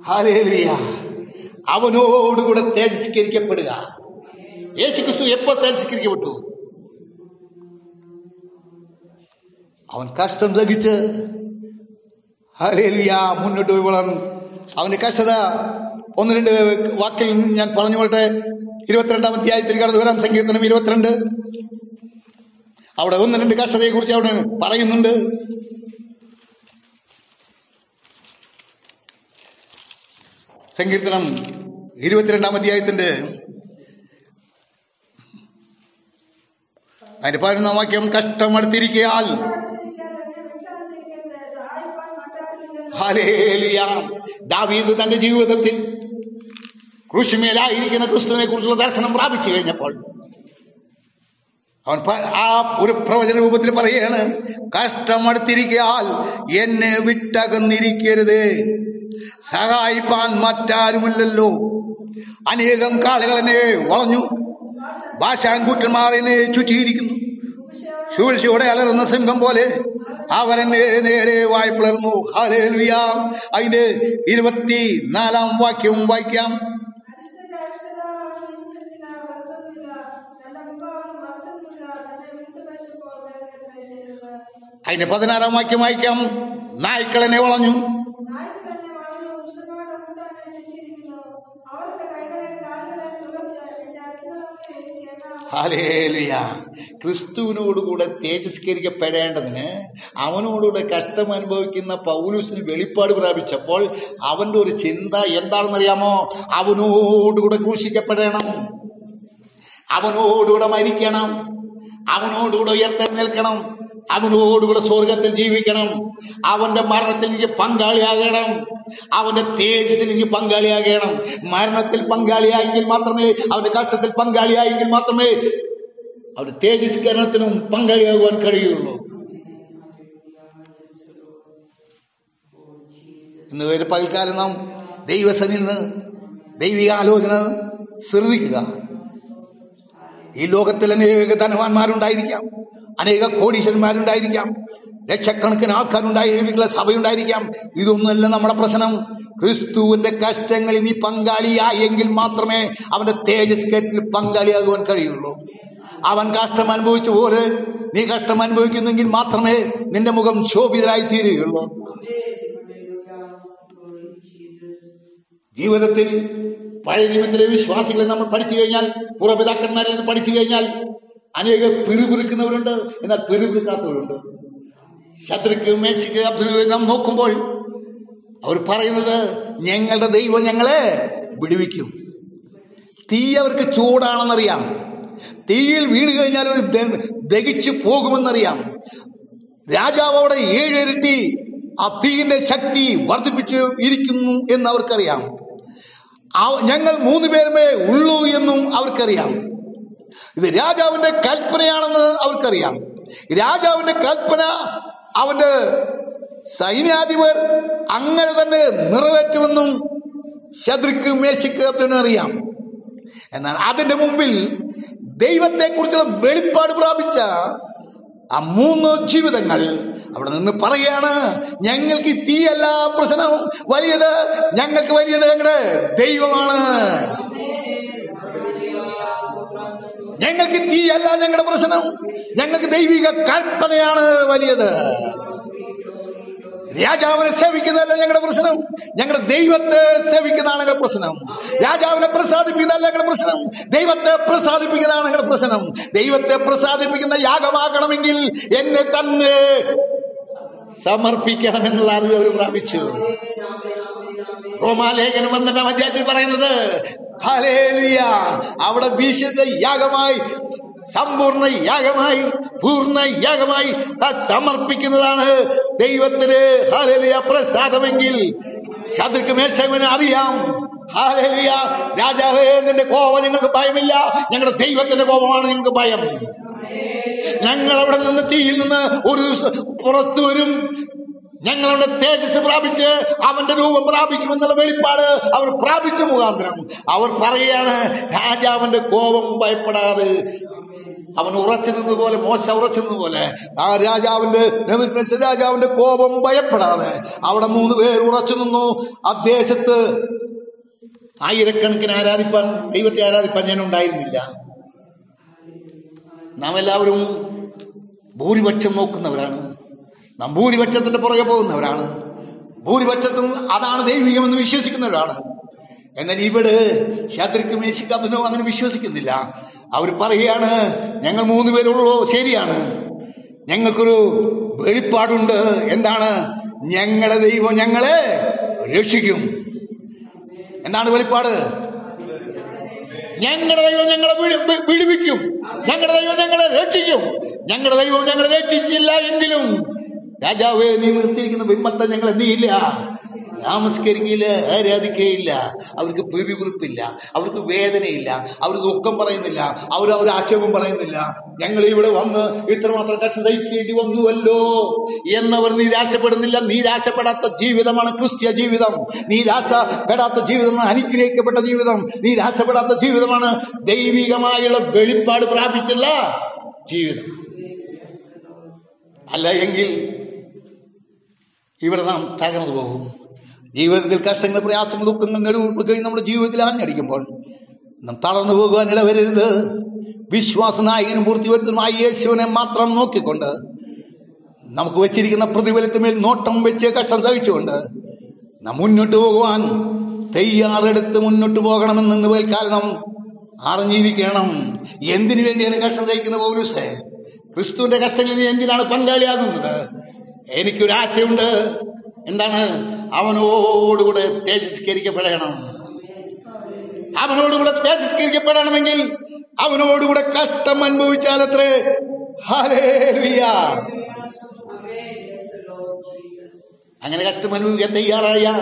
Speaker 1: ഹാലേലിയ അവനോടുകൂടെ തേജസ്കരിക്കപ്പെടുക യേശുക്രിസ്തു എപ്പോ തേജസ്കരിക്കപ്പെട്ടു അവൻ കഷ്ടം സഹിച്ച് ഹരേലിയ മുന്നോട്ട് പോയി വളർന്നു. അവന്റെ കഷ്ടത ഒന്ന് രണ്ട് വാക്കിൽ ഞാൻ പറഞ്ഞു പറഞ്ഞുകൊള്ളട്ടെ ഇരുപത്തിരണ്ടാം അധ്യായത്തിൽ കടന്നു വരാം. സങ്കീർത്തനം ഇരുപത്തിരണ്ട്. അവിടെ ഒന്ന് രണ്ട് കഷ്ടതയെ കുറിച്ച് അവിടെ പറയുന്നുണ്ട്. സങ്കീർത്തനം ഇരുപത്തിരണ്ടാം അധ്യായത്തിന്റെ അതിന്റെ പതിനൊന്നാം വാക്യം കഷ്ടമടുത്തിരിക്കയാൽ ദാവീദ് തന്റെ ജീവിതത്തിൽ ക്രൂശിമേലായിരിക്കുന്ന ക്രിസ്തുവിനെ കുറിച്ചുള്ള ദർശനം പ്രാപിച്ചു കഴിഞ്ഞപ്പോൾ അവൻ ആ ഒരു പ്രവചന രൂപത്തിൽ പറയാണ് കഷ്ടമടുത്തിരിക്കയാൽ എന്നെ വിട്ടകന്നിരിക്കരുത്. സഹായിപ്പാൻ മറ്റാരുമില്ലല്ലോ. അനേകം കാളുകൾ എന്നെ വളഞ്ഞു. ഭാഷാങ്കൂറ്റന്മാർ ചുറ്റിയിരിക്കുന്നു. ശൂഴ്ചയോടെ അലറുന്ന സിംഹം പോലെ അവരെന്നെ നേരെ വായ്പിളർന്നു. ഹലേലുയാം അതിന്റെ ഇരുപത്തി നാലാം വാക്യവും വായിക്കാം. അതിന്റെ പതിനാറാം വാക്യം വായിക്കാം. നായ്ക്കളെന്നെ വളഞ്ഞു. ഹാലേലുയ. ക്രിസ്തുവിനോടുകൂടെ തേജസ്കരിക്കപ്പെടേണ്ടതിന് അവനോടുകൂടെ കഷ്ടം അനുഭവിക്കുന്ന പൗലൂസിന് വെളിപ്പാട് പ്രാപിച്ചപ്പോൾ അവന്റെ ഒരു ചിന്ത എന്താണെന്നറിയാമോ? അവനോടുകൂടെ ക്രൂശിക്കപ്പെടണം. അവനോടുകൂടെ മരിക്കണം. അവനോടുകൂടെ ഉയർത്തെഴുന്നേൽക്കണം അവനോടുകൂടെ സ്വർഗത്തിൽ ജീവിക്കണം. അവന്റെ മരണത്തിൽ എനിക്ക് പങ്കാളിയാകണം. അവന്റെ തേജസ്സിൽ എനിക്ക് പങ്കാളിയാകണം. മരണത്തിൽ പങ്കാളിയായെങ്കിൽ മാത്രമേ അവന്റെ കഷ്ടത്തിൽ പങ്കാളിയായെങ്കിൽ മാത്രമേ അവന്റെ തേജസ്കരണത്തിനും പങ്കാളിയാകുവാൻ കഴിയുള്ളൂ. ഇന്ന് ഒരു പകൽക്കാലം നാം ദൈവസനിൽ നിന്ന് ദൈവിക ആലോചന ശ്രദ്ധിക്കുക. ഈ ലോകത്തിൽ അനേക ധനവാന്മാരുണ്ടായിരിക്കാം. അനേക കോടീശ്വരന്മാരുണ്ടായിരിക്കാം. ലക്ഷക്കണക്കിന് ആൾക്കാരുണ്ടായിരിക്കുന്ന സഭയുണ്ടായിരിക്കാം. ഇതൊന്നുമല്ല നമ്മുടെ പ്രശ്നം. ക്രിസ്തുവിന്റെ കഷ്ടങ്ങളിൽ നീ പങ്കാളിയായെങ്കിൽ മാത്രമേ അവന്റെ തേജസ് തേജസ്കരത്തിൽ പങ്കാളിയാകുവാൻ കഴിയുള്ളൂ. അവൻ കഷ്ടം അനുഭവിച്ച പോലെ നീ കഷ്ടം അനുഭവിക്കുന്നെങ്കിൽ മാത്രമേ നിന്റെ മുഖം ശോഭിതരായി തീരുകയുള്ളൂ ജീവിതത്തിൽ പഴയ നിയമത്തിലെ വിശ്വാസികളെ നമ്മൾ പഠിച്ചു കഴിഞ്ഞാൽ പൂർവപിതാക്കന്മാരെ നിന്ന് പഠിച്ചു കഴിഞ്ഞാൽ അനേക പിറുപിറുക്കുന്നവരുണ്ട്. എന്നാൽ പിറുപിറുക്കാത്തവരുണ്ട്. ശത്രുക്ക് മേശയ്ക്ക് അബ്ദുൽ നാം നോക്കുമ്പോൾ അവർ പറയുന്നത് ഞങ്ങളുടെ ദൈവം ഞങ്ങളെ വിടുവിക്കും. തീ അവർക്ക് ചൂടാണെന്നറിയാം. തീയിൽ വീണ് കഴിഞ്ഞാൽ അവർ ദഹിച്ചു പോകുമെന്നറിയാം. രാജാവ് അവിടെ ഏഴിരട്ടി ആ തീയിന്റെ ശക്തി വർദ്ധിപ്പിച്ചു ഇരിക്കുന്നു എന്ന് അവർക്കറിയാം. ഞങ്ങൾ മൂന്ന് പേരുമേ ഉള്ളൂ എന്നും അവർക്കറിയാം. ഇത് രാജാവിന്റെ കൽപ്പനയാണെന്ന് അവർക്കറിയാം. രാജാവിന്റെ കൽപ്പന അവന്റെ സൈന്യാധിപർ അങ്ങനെ തന്നെ നിറവേറ്റുമെന്നും ശത്രുക്ക് മേശിക്ക് അറിയാം. എന്നാൽ അതിന്റെ മുമ്പിൽ ദൈവത്തെക്കുറിച്ചുള്ള വെളിപ്പാട് പ്രാപിച്ച ആ മൂന്ന് ജീവിതങ്ങൾ അവിടെ നിന്ന് പറയാണ് ഞങ്ങൾക്ക് തീയല്ല പ്രശ്നം. വലിയത് ഞങ്ങൾക്ക് വലിയത് ഞങ്ങളുടെ ദൈവമാണ്. ഞങ്ങൾക്ക് തീ അല്ല ഞങ്ങളുടെ പ്രശ്നം. ഞങ്ങൾക്ക് ദൈവിക കൽപ്പനയാണ് വലിയത്. രാജാവിനെ സേവിക്കുന്നതല്ല ഞങ്ങളുടെ പ്രശ്നം. ഞങ്ങളുടെ ദൈവത്തെ സേവിക്കുന്നതാണ് ഞങ്ങളുടെ പ്രശ്നം. രാജാവിനെ പ്രസാദിപ്പിക്കുന്നതല്ല ഞങ്ങളുടെ പ്രശ്നം. ദൈവത്തെ പ്രസാദിപ്പിക്കുന്നതാണ് ഞങ്ങളുടെ പ്രശ്നം. ദൈവത്തെ പ്രസാദിപ്പിക്കുന്ന യാഗമാകണമെങ്കിൽ എന്നെ തന്നെ സമർപ്പിക്കണമെന്നുള്ള അറിവ് അവർ പ്രാപിച്ചു. റോമാലേഖനം വന്നിട്ട് അധ്യായത്തിൽ പറയുന്നത് അവിടെ വിശുദ്ധ യാഗമായി സമ്പൂർണ യാഗമായി പൂർണ യാഗമായി സമർപ്പിക്കുന്നതാണ് ദൈവത്തിന് ഹാലേലിയ പ്രസാദമെങ്കിൽ. ശത്രുക്ക് മേശവന് അറിയാം. ഹാലേലിയ രാജാവേ നിന്റെ കോപം ഞങ്ങൾക്ക് ഭയമില്ല. ഞങ്ങളുടെ ദൈവത്തിന്റെ കോപമാണ് ഞങ്ങൾക്ക് ഭയം. ഞങ്ങൾ അവിടെ നിന്ന് തീയിൽ നിന്ന് ഒരു പുറത്തു വരും. ഞങ്ങളുടെ തേജസ് പ്രാപിച്ച് അവന്റെ രൂപം പ്രാപിക്കുമെന്നുള്ള വെളിപ്പാട് അവർ പ്രാപിച്ച മുഖാന്തരം. അവർ പറയുകയാണ് രാജാവിന്റെ കോപം ഭയപ്പെടാതെ. അവൻ ഉറച്ചു പോലെ മോശ ഉറച്ചു പോലെ ആ രാജാവിന്റെ രാജാവിന്റെ കോപം ഭയപ്പെടാതെ അവിടെ മൂന്ന് പേർ ഉറച്ചു നിന്നു. അദ്ദേഹത്ത് ആയിരക്കണക്കിന് ആരാധിപ്പാൻ ദൈവത്തെ ആരാധിപ്പാൻ ഞാൻ ഉണ്ടായിരുന്നില്ല. നാം എല്ലാവരും ഭൂരിപക്ഷം നോക്കുന്നവരാണ്. നാം ഭൂരിപക്ഷത്തിന്റെ പുറകെ പോകുന്നവരാണ്. ഭൂരിപക്ഷത്തും അതാണ് ദൈവികമെന്ന് വിശ്വസിക്കുന്നവരാണ്. എന്നാൽ ഇവിടെ ശത്രുക്ക് മേശിക്കപ്പനോ അങ്ങനെ വിശ്വസിക്കുന്നില്ല. അവർ പറയുകയാണ് ഞങ്ങൾ മൂന്ന് പേരുള്ളൂ? ശരിയാണ്. ഞങ്ങൾക്കൊരു വെളിപ്പാടുണ്ട്. എന്താണ്? ഞങ്ങളുടെ ദൈവം ഞങ്ങളെ രക്ഷിക്കും. എന്താണ് വെളിപ്പാട്? ഞങ്ങളുടെ ദൈവം ഞങ്ങളെ വിടി- വിടുവിക്കും ഞങ്ങളുടെ ദൈവം ഞങ്ങളെ രക്ഷിക്കും. ഞങ്ങളുടെ ദൈവം ഞങ്ങളെ രക്ഷിച്ചില്ല എങ്കിലും രാജാവേ നീ നിർത്തിയിരിക്കുന്ന ബിംബത്തെ ഞങ്ങൾ എന്ത് ചെയ്യില്ല താമസ്കരിക്കില്ല ആരാധിക്കുകയില്ല. അവർക്ക് പിരികുറിപ്പില്ല അവർക്ക് വേദനയില്ല അവർ ദുഃഖം പറയുന്നില്ല അവർ ഒരു ആശയവും പറയുന്നില്ല. ഞങ്ങൾ ഇവിടെ വന്ന് ഇത്രമാത്രം കക്ഷ സഹിക്കേണ്ടി വന്നുവല്ലോ എന്നവർ നിരാശപ്പെടുന്നില്ല. നിരാശപ്പെടാത്ത ജീവിതമാണ് ക്രിസ്ത്യ ജീവിതം. നിരാശപ്പെടാത്ത ജീവിതമാണ് അനുഗ്രഹിക്കപ്പെട്ട ജീവിതം. നിരാശപ്പെടാത്ത ജീവിതമാണ് ദൈവികമായുള്ള വെളിപ്പാട് പ്രാപിച്ചുള്ള ജീവിതം. അല്ല എങ്കിൽ ഇവിടെ നാം തകർന്നു പോകും. ജീവിതത്തിൽ കഷ്ടങ്ങൾ പ്രയാസങ്ങൾ ദുഃഖങ്ങൾ നെടുവുകയും നമ്മുടെ ജീവിതത്തിൽ ആഞ്ഞടിക്കുമ്പോൾ നാം തളർന്നു പോകുവാൻ ഇടവരരുത്. വിശ്വാസനായകനും പൂർത്തി പൂർത്തിവരുത്തനുമായ യേശുവിനെ മാത്രം നോക്കിക്കൊണ്ട് നമുക്ക് വെച്ചിരിക്കുന്ന പ്രതിഫലത്തിന്മേൽ നോട്ടം വെച്ച് കഷ്ടം സഹിച്ചുകൊണ്ട് നാം മുന്നോട്ട് പോകുവാൻ തയ്യാറെടുത്ത് മുന്നോട്ട് പോകണമെന്ന് വേൽക്കാലം നാം അറിഞ്ഞിരിക്കണം. എന്തിനു വേണ്ടിയാണ് കഷ്ടം സഹിക്കുന്ന പോലീസ്? ക്രിസ്തുവിന്റെ കഷ്ടങ്ങളിൽ എന്തിനാണ് പങ്കാളിയാകുന്നത്? എനിക്കൊരു ആശയുണ്ട് എന്താണ്? അവനോടുകൂടെ തേജസ്കരിക്കപ്പെടണം. അവനോടുകൂടെ തേജസ്കരിക്കപ്പെടണമെങ്കിൽ അവനോടുകൂടെ കഷ്ടം അനുഭവിച്ചാലത്രേ അങ്ങനെ കഷ്ടം അനുഭവിക്കാൻ തയ്യാറായ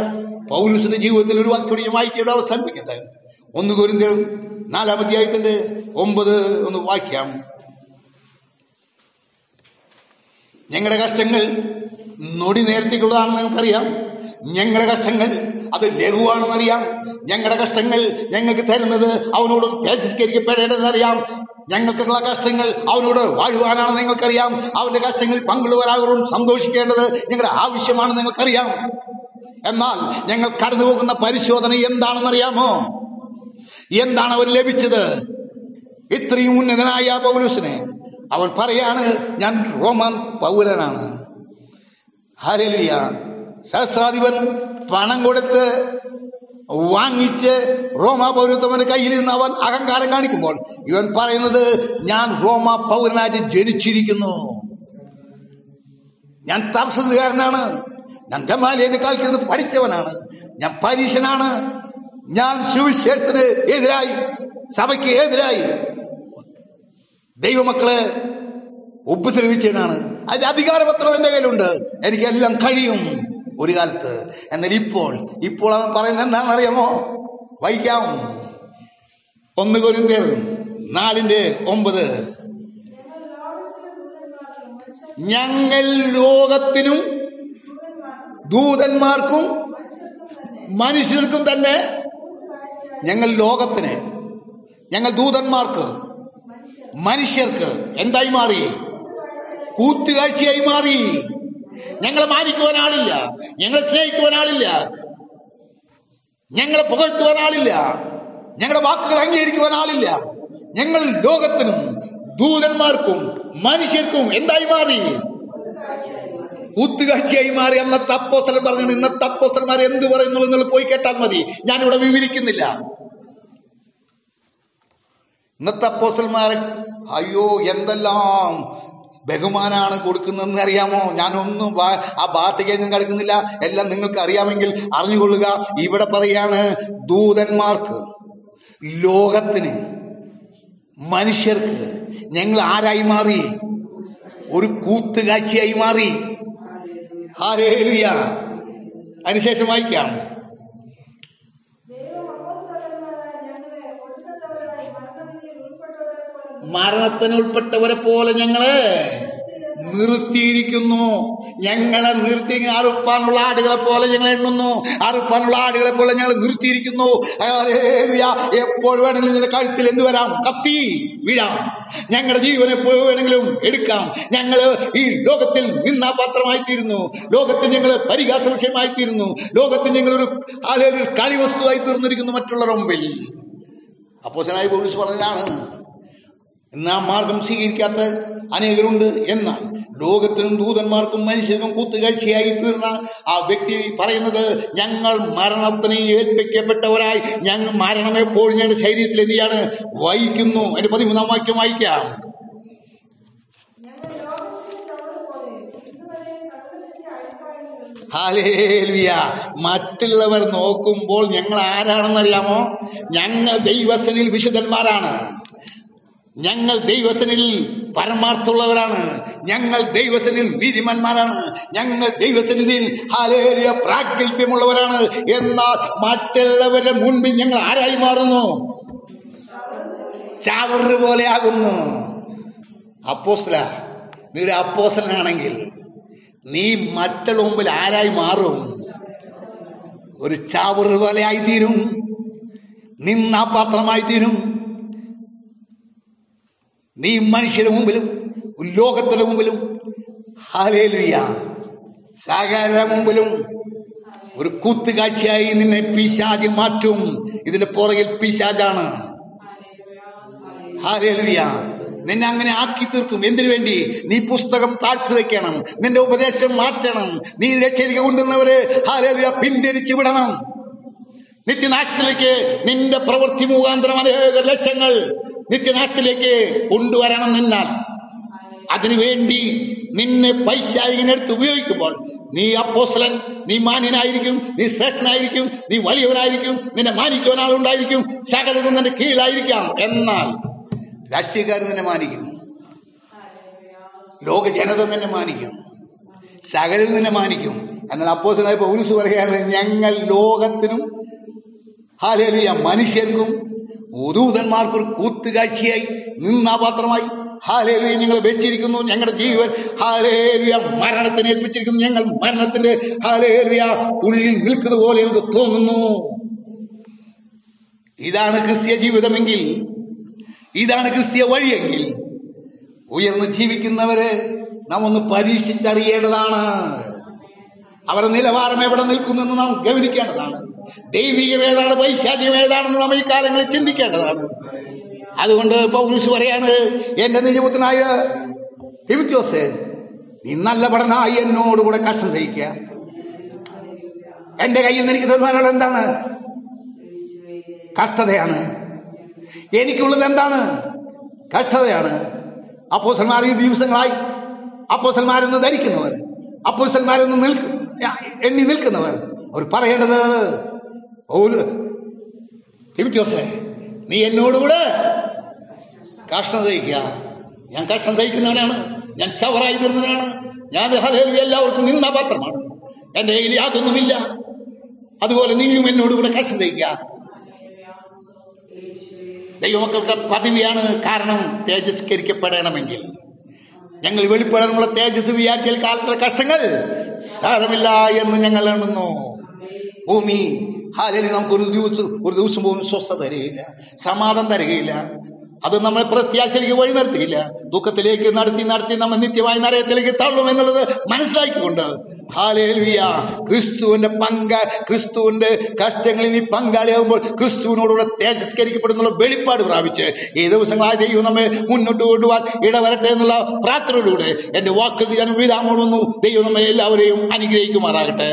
Speaker 1: പൗലുസിന്റെ ജീവിതത്തിൽ ഒരു വാക്യോടെ ഞാൻ അവസാനിപ്പിക്കട്ടെ. ഒന്ന് കുരിന്തിൽ നാലാം അധ്യായത്തിന്റെ ഒമ്പത് ഒന്ന് വായിക്കാം ഞങ്ങളുടെ കഷ്ടങ്ങൾ നൊടി നേരത്തേക്കുള്ളതാണെന്ന് നമുക്കറിയാം ഞങ്ങളുടെ കഷ്ടങ്ങൾ അത് ലഘുവാണെന്നറിയാം. ഞങ്ങളുടെ കഷ്ടങ്ങൾ ഞങ്ങൾക്ക് തരുന്നത് അവനോട് തേജസ്കരിക്കപ്പെടേണ്ടതെന്നറിയാം ഞങ്ങൾക്കുള്ള കഷ്ടങ്ങൾ അവനോട് വാഴുവാനാണെന്ന് നിങ്ങൾക്കറിയാം അവന്റെ കഷ്ടങ്ങൾ പങ്കുള്ളവരാകും സന്തോഷിക്കേണ്ടത് ഞങ്ങളുടെ ആവശ്യമാണെന്ന് നിങ്ങൾക്കറിയാം എന്നാൽ ഞങ്ങൾ കടന്നു പോകുന്ന പരിശോധന എന്താണെന്നറിയാമോ? എന്താണ് അവൻ ലഭിച്ചത്? ഇത്രയും ഉന്നതനായ പൗലുസിനെ അവൻ പറയാണ് ഞാൻ റോമൻ പൗരനാണ്. ഹരലിയ സഹസ്രാധിപൻ പണം കൊടുത്ത് വാങ്ങിച്ച് റോമാ പൗരത്വം അവന്റെ കയ്യിലിരുന്ന് അവൻ അഹങ്കാരം കാണിക്കുമ്പോൾ ഇവൻ പറയുന്നത് ഞാൻ റോമാ പൗരനായിട്ട് ജനിച്ചിരിക്കുന്നു. ഞാൻ തർസസുകാരനാണ്. ഞാൻ ഗമാലിയന്റെ കാലത്ത് നിന്ന് പഠിച്ചവനാണ്. ഞാൻ പരീശനാണ്. ഞാൻ സുവിശേഷത്തിന് എതിരായി സഭയ്ക്ക് എതിരായി. ദൈവമക്കളെ ഉപദ്രവിച്ചവനാണ് അതിന്റെ അധികാരപത്രം എന്റെ കയ്യിലുണ്ട്. എനിക്കെല്ലാം കഴിയും ഒരു കാലത്ത്. എന്നാൽ ഇപ്പോൾ ഇപ്പോൾ അവൻ പറയുന്നത് എന്താണെന്നറിയാമോ? വൈകാം ഒന്ന് കൊരിന്തിയർ നാലിന്റെ ഒമ്പത്.
Speaker 2: ഞങ്ങൾ
Speaker 1: ലോകത്തിനും
Speaker 2: ദൂതന്മാർക്കും മനുഷ്യർക്കും തന്നെ
Speaker 1: ഞങ്ങൾ ലോകത്തിന് ഞങ്ങൾ ദൂതന്മാർക്ക് മനുഷ്യർക്ക് എന്തായി മാറി? കൂത്തുകാഴ്ചയായി മാറി. ഞങ്ങളെ മാനിക്കുവാൻ ആളില്ല. ഞങ്ങളെ സ്നേഹിക്കുവാൻ ആളില്ല. ഞങ്ങളെ പുകഴ്ത്തുവാൻ ആളില്ല. ഞങ്ങളുടെ വാക്കുകൾ അംഗീകരിക്കുവാൻ ആളില്ല. ഞങ്ങൾ ലോകത്തിനും ദൂതന്മാർക്കും മനുഷ്യർക്കും എന്തായി മാറി? കൂത്തുകാഴ്ചയായി മാറി. അന്നത്തെ അപ്പോസ്തലൻ പറഞ്ഞു ഇന്നത്തെ അപ്പോസ്തലന്മാർ എന്ത് പറയുന്നു നിങ്ങൾ പോയി കേട്ടാൽ മതി. ഞാനിവിടെ വിവരിക്കുന്നില്ല. ഇന്നത്തെ അപ്പോസ്റ്റൽമാരെ അയ്യോ എന്തെല്ലാം ബഹുമാനാണ് കൊടുക്കുന്നതെന്ന് അറിയാമോ? ഞാനൊന്നും ആ ഭാഗത്തേക്ക് ഞാൻ കിടക്കുന്നില്ല. എല്ലാം നിങ്ങൾക്ക് അറിയാമെങ്കിൽ അറിഞ്ഞുകൊള്ളുക. ഇവിടെ പറയാണ് ദൂതന്മാർക്ക് ലോകത്തിന് മനുഷ്യർക്ക് ഞങ്ങൾ ആരായി മാറി? ഒരു കൂത്തുകാഴ്ചയായി മാറി. ഹാലേലുയ. അതിനുശേഷം വായിക്കാം
Speaker 2: ദൈവം അപ്പോസ്തലന്മാരായ ഞങ്ങളെ ഒടുക്കത്തവരായി മരണവിധിയിൽ ഉൾപ്പെട്ടവരെ പോലെ
Speaker 1: ഞങ്ങളെ നിർത്തിയിരിക്കുന്നു. ഞങ്ങളെ നിർത്തി അറുപ്പാനുള്ള ആടുകളെ പോലെ ഞങ്ങൾ എണ്ണുന്നു. അറുപ്പാനുള്ള ആടുകളെ പോലെ ഞങ്ങൾ നിർത്തിയിരിക്കുന്നു. എപ്പോൾ വേണമെങ്കിലും നിങ്ങളുടെ കഴുത്തിൽ എന്ത് വരാം? കത്തി വീഴാം. ഞങ്ങളുടെ ജീവൻ എപ്പോൾ വേണമെങ്കിലും എടുക്കാം. ഞങ്ങൾ ഈ ലോകത്തിൽ നിന്നാപാത്രമായി തീരുന്നു ലോകത്തിൽ ഞങ്ങൾ പരിഹാസ വിഷയമായി തീരുന്നു ലോകത്തിൽ ഞങ്ങൾ ഒരു ഒരു കളി വസ്തുവായി തീർന്നിരിക്കുന്നു മറ്റുള്ളവരുടെ മുമ്പിൽ. അപ്പോസനായി പോലീസ് പറഞ്ഞതാണ് ഇന്ന് ആ മാർഗം സ്വീകരിക്കാത്ത അനേകരുണ്ട് എന്നാൽ ലോകത്തിനും ദൂതന്മാർക്കും മനുഷ്യർക്കും കൂത്തുകാഴ്ചയായി തീർന്ന ആ വ്യക്തി പറയുന്നത് ഞങ്ങൾ മരണത്തിന് ഏൽപ്പിക്കപ്പെട്ടവരായി ഞങ്ങൾ മരണം എപ്പോഴും ഞങ്ങളുടെ ശരീരത്തിൽ എന്ത് ചെയ്യാണ് വഹിക്കുന്നു. അതിന്റെ പതിമൂന്നാം വാക്യം വായിക്കാം. മറ്റുള്ളവർ നോക്കുമ്പോൾ ഞങ്ങൾ ആരാണെന്നറിയാമോ? ഞങ്ങൾ ദൈവസനിൽ വിശുദ്ധന്മാരാണ്. ഞങ്ങൾ ദൈവസനിൽ പരമാർത്ഥമുള്ളവരാണ്. ഞങ്ങൾ ദൈവസനിൽ നീതിമാന്മാരാണ്. ഞങ്ങൾ ദൈവസന്നിധിയിൽ ഹാലേലിയ പ്രാഗൽഭ്യമുള്ളവരാണ്. എന്നാൽ മറ്റുള്ളവരുടെ മുൻപിൽ ഞങ്ങൾ ആരായി മാറുന്നു? ചാവർ പോലെ ആകുന്നു. അപ്പോസ്ല നീ ഒരു അപ്പോസലാണെങ്കിൽ നീ മറ്റുള്ള മുമ്പിൽ ആരായി മാറും? ഒരു ചാവറ് പോലെ ആയിത്തീരും. നിന്നാപാത്രമായി തീരും നീ മനുഷ്യരുടെ മുമ്പിലും ലോകത്തിന്റെ മുമ്പിലും. ഹാലേലുയ സകല മുമ്പിലും. ഒരു കൂത്തുകാഴ്ചയായി നിന്നെ പിശാജ് മാറ്റും. ഇതിന്റെ പുറകിൽ പിശാജാണ് ഹാലേലുയ നിന്നെ അങ്ങനെ ആക്കി തീർക്കും. എന്തിനു വേണ്ടി? നീ പുസ്തകം താഴ്ത്തി വെക്കണം. നിന്റെ ഉപദേശം മാറ്റണം. നീ രക്ഷയിലേക്ക് കൊണ്ടുവന്നവര് ഹാലേലുയ പിന്തിരിച്ചു വിടണം. നിത്യനാശത്തിലേക്ക് നിന്റെ പ്രവൃത്തി മുഖാന്തരം അനേക ലക്ഷങ്ങൾ നിത്യനാശത്തിലേക്ക് കൊണ്ടുവരണം നിന്നാൽ അതിനുവേണ്ടി നിന്നെ പൈശാചികനെടുത്ത് ഉപയോഗിക്കുമ്പോൾ നീ അപ്പോസ്ലൻ നീ മാന്യനായിരിക്കും നീ ശ്രേഷ്ഠനായിരിക്കും നീ വലിയവനായിരിക്കും നിന്നെ മാനിക്കുവാൻ ആളുണ്ടായിരിക്കും നിന്റെ കീഴിലായിരിക്കാം. എന്നാൽ രാഷ്ട്രീയക്കാർ നിന്നെ മാനിക്കും. ലോക ജനത നിന്നെ മാനിക്കും. സകലം നിന്നെ മാനിക്കും. എന്നാൽ അപ്പോസനായ പൗരസ് പറയാണ് ഞങ്ങൾ ലോകത്തിനും ഹാലേലിയ മനുഷ്യർക്കും ദൂതന്മാർക്കൊരു കൂത്തുകാഴ്ചയായി നിന്നാപാത്രമായി ഹാലേലു ഞങ്ങൾ വെച്ചിരിക്കുന്നു ഞങ്ങളുടെ ജീവൻ. ഹാലേലു മരണത്തിന് ഏൽപ്പിച്ചിരിക്കുന്നു ഞങ്ങൾ മരണത്തിന്റെ. ഹാലേലിയ ഉള്ളിൽ നിൽക്കുന്നത് പോലെ എനിക്ക് തോന്നുന്നു. ഇതാണ് ക്രിസ്തീയ ജീവിതമെങ്കിൽ ഇതാണ് ക്രിസ്തീയ വഴിയെങ്കിൽ ഉയർന്ന് ജീവിക്കുന്നവരെ നാം ഒന്ന് പരീക്ഷിച്ചറിയേണ്ടതാണ്. അവരുടെ നിലവാരം എവിടെ നിൽക്കുന്നെന്ന് നാം ഗവനിക്കേണ്ടതാണ് ദൈവികം ഏതാണ് പൈശാചികം ഏതാണെന്ന് നാം ഈ കാലങ്ങളിൽ ചിന്തിക്കേണ്ടതാണ്. അതുകൊണ്ട് പൗരുഷ് പറയാണ് എന്റെ നിജപുത്രനായ ഹിമിത്യോസേ നീ നല്ല പഠനായി എന്നോടുകൂടെ കഷ്ടം സഹിക്കുക. എന്റെ കയ്യിൽ നിന്ന് എനിക്ക് എന്താണ്? കഷ്ടതയാണ്. എനിക്കുള്ളത് എന്താണ്? കഷ്ടതയാണ്. അപ്പോസന്മാർ ഈ ദിവസങ്ങളായി അപ്പോസന്മാരെന്ന് ധരിക്കുന്നവർ അപ്പോസന്മാരെന്ന് നിൽക്ക എണ്ണി നിൽക്കുന്നവർ അവർ പറയേണ്ടത് തിമിത്യോസേ നീ എന്നോടുകൂടെ കഷ്ടം സഹിക്കുക. ഞാൻ കഷ്ടം സഹിക്കുന്നവനാണ്. ഞാൻ ചവറായി തീർന്നവനാണ്. ഞാൻ എല്ലാവർക്കും നിന്ന പാത്രമാണ്. എന്റെ കയ്യിൽ യാതൊന്നുമില്ല. അതുപോലെ നീയും എന്നോടുകൂടെ കഷ്ടം സഹിക്കുക. ദൈവമക്കൾക്ക് പദവിയാണ് കാരണം തേജസ്കരിക്കപ്പെടണമെങ്കിൽ. ഞങ്ങൾ വെളിപ്പെടാനുള്ള തേജസ് വിചാരിച്ചാൽ കാലത്തിലെ കഷ്ടങ്ങൾ സാരമില്ല എന്ന് ഞങ്ങൾ എണ്ണുന്നു. ഭൂമി ഹാലി നമുക്ക് ഒരു ദിവസം ഒരു ദിവസം പോലും സ്വസ്ഥ തരികയില്ല. സമാധാനം തരികയില്ല. അത് നമ്മൾ പ്രത്യാശയിലേക്ക് വഴി നടത്തിയില്ല. ദുഃഖത്തിലേക്ക് നടത്തി നടത്തി നമ്മൾ നിത്യമായ നരയത്തിലേക്ക് തള്ളും എന്നുള്ളത് മനസ്സിലാക്കിക്കൊണ്ട്. ക്രിസ്തുവിന്റെ പങ്ക ക്രിസ്തുവിന്റെ കഷ്ടങ്ങളിൽ നീ പങ്കാളിയാകുമ്പോൾ ക്രിസ്തുവിനോടുകൂടെ തേജസ്കരിക്കപ്പെടുന്നുള്ള വെളിപ്പാട് പ്രാപിച്ച് ഈ ദിവസങ്ങളായ ദൈവം നമ്മെ മുന്നോട്ട് കൊണ്ടുപോകാൻ ഇടവരട്ടെ എന്നുള്ള പ്രാർത്ഥനയോടുകൂടെ എന്റെ വാക്കുകൾക്ക് ഞാൻ വിരാമോടുന്നു ദൈവം നമ്മെ എല്ലാവരെയും അനുഗ്രഹിക്കുമാറാകട്ടെ.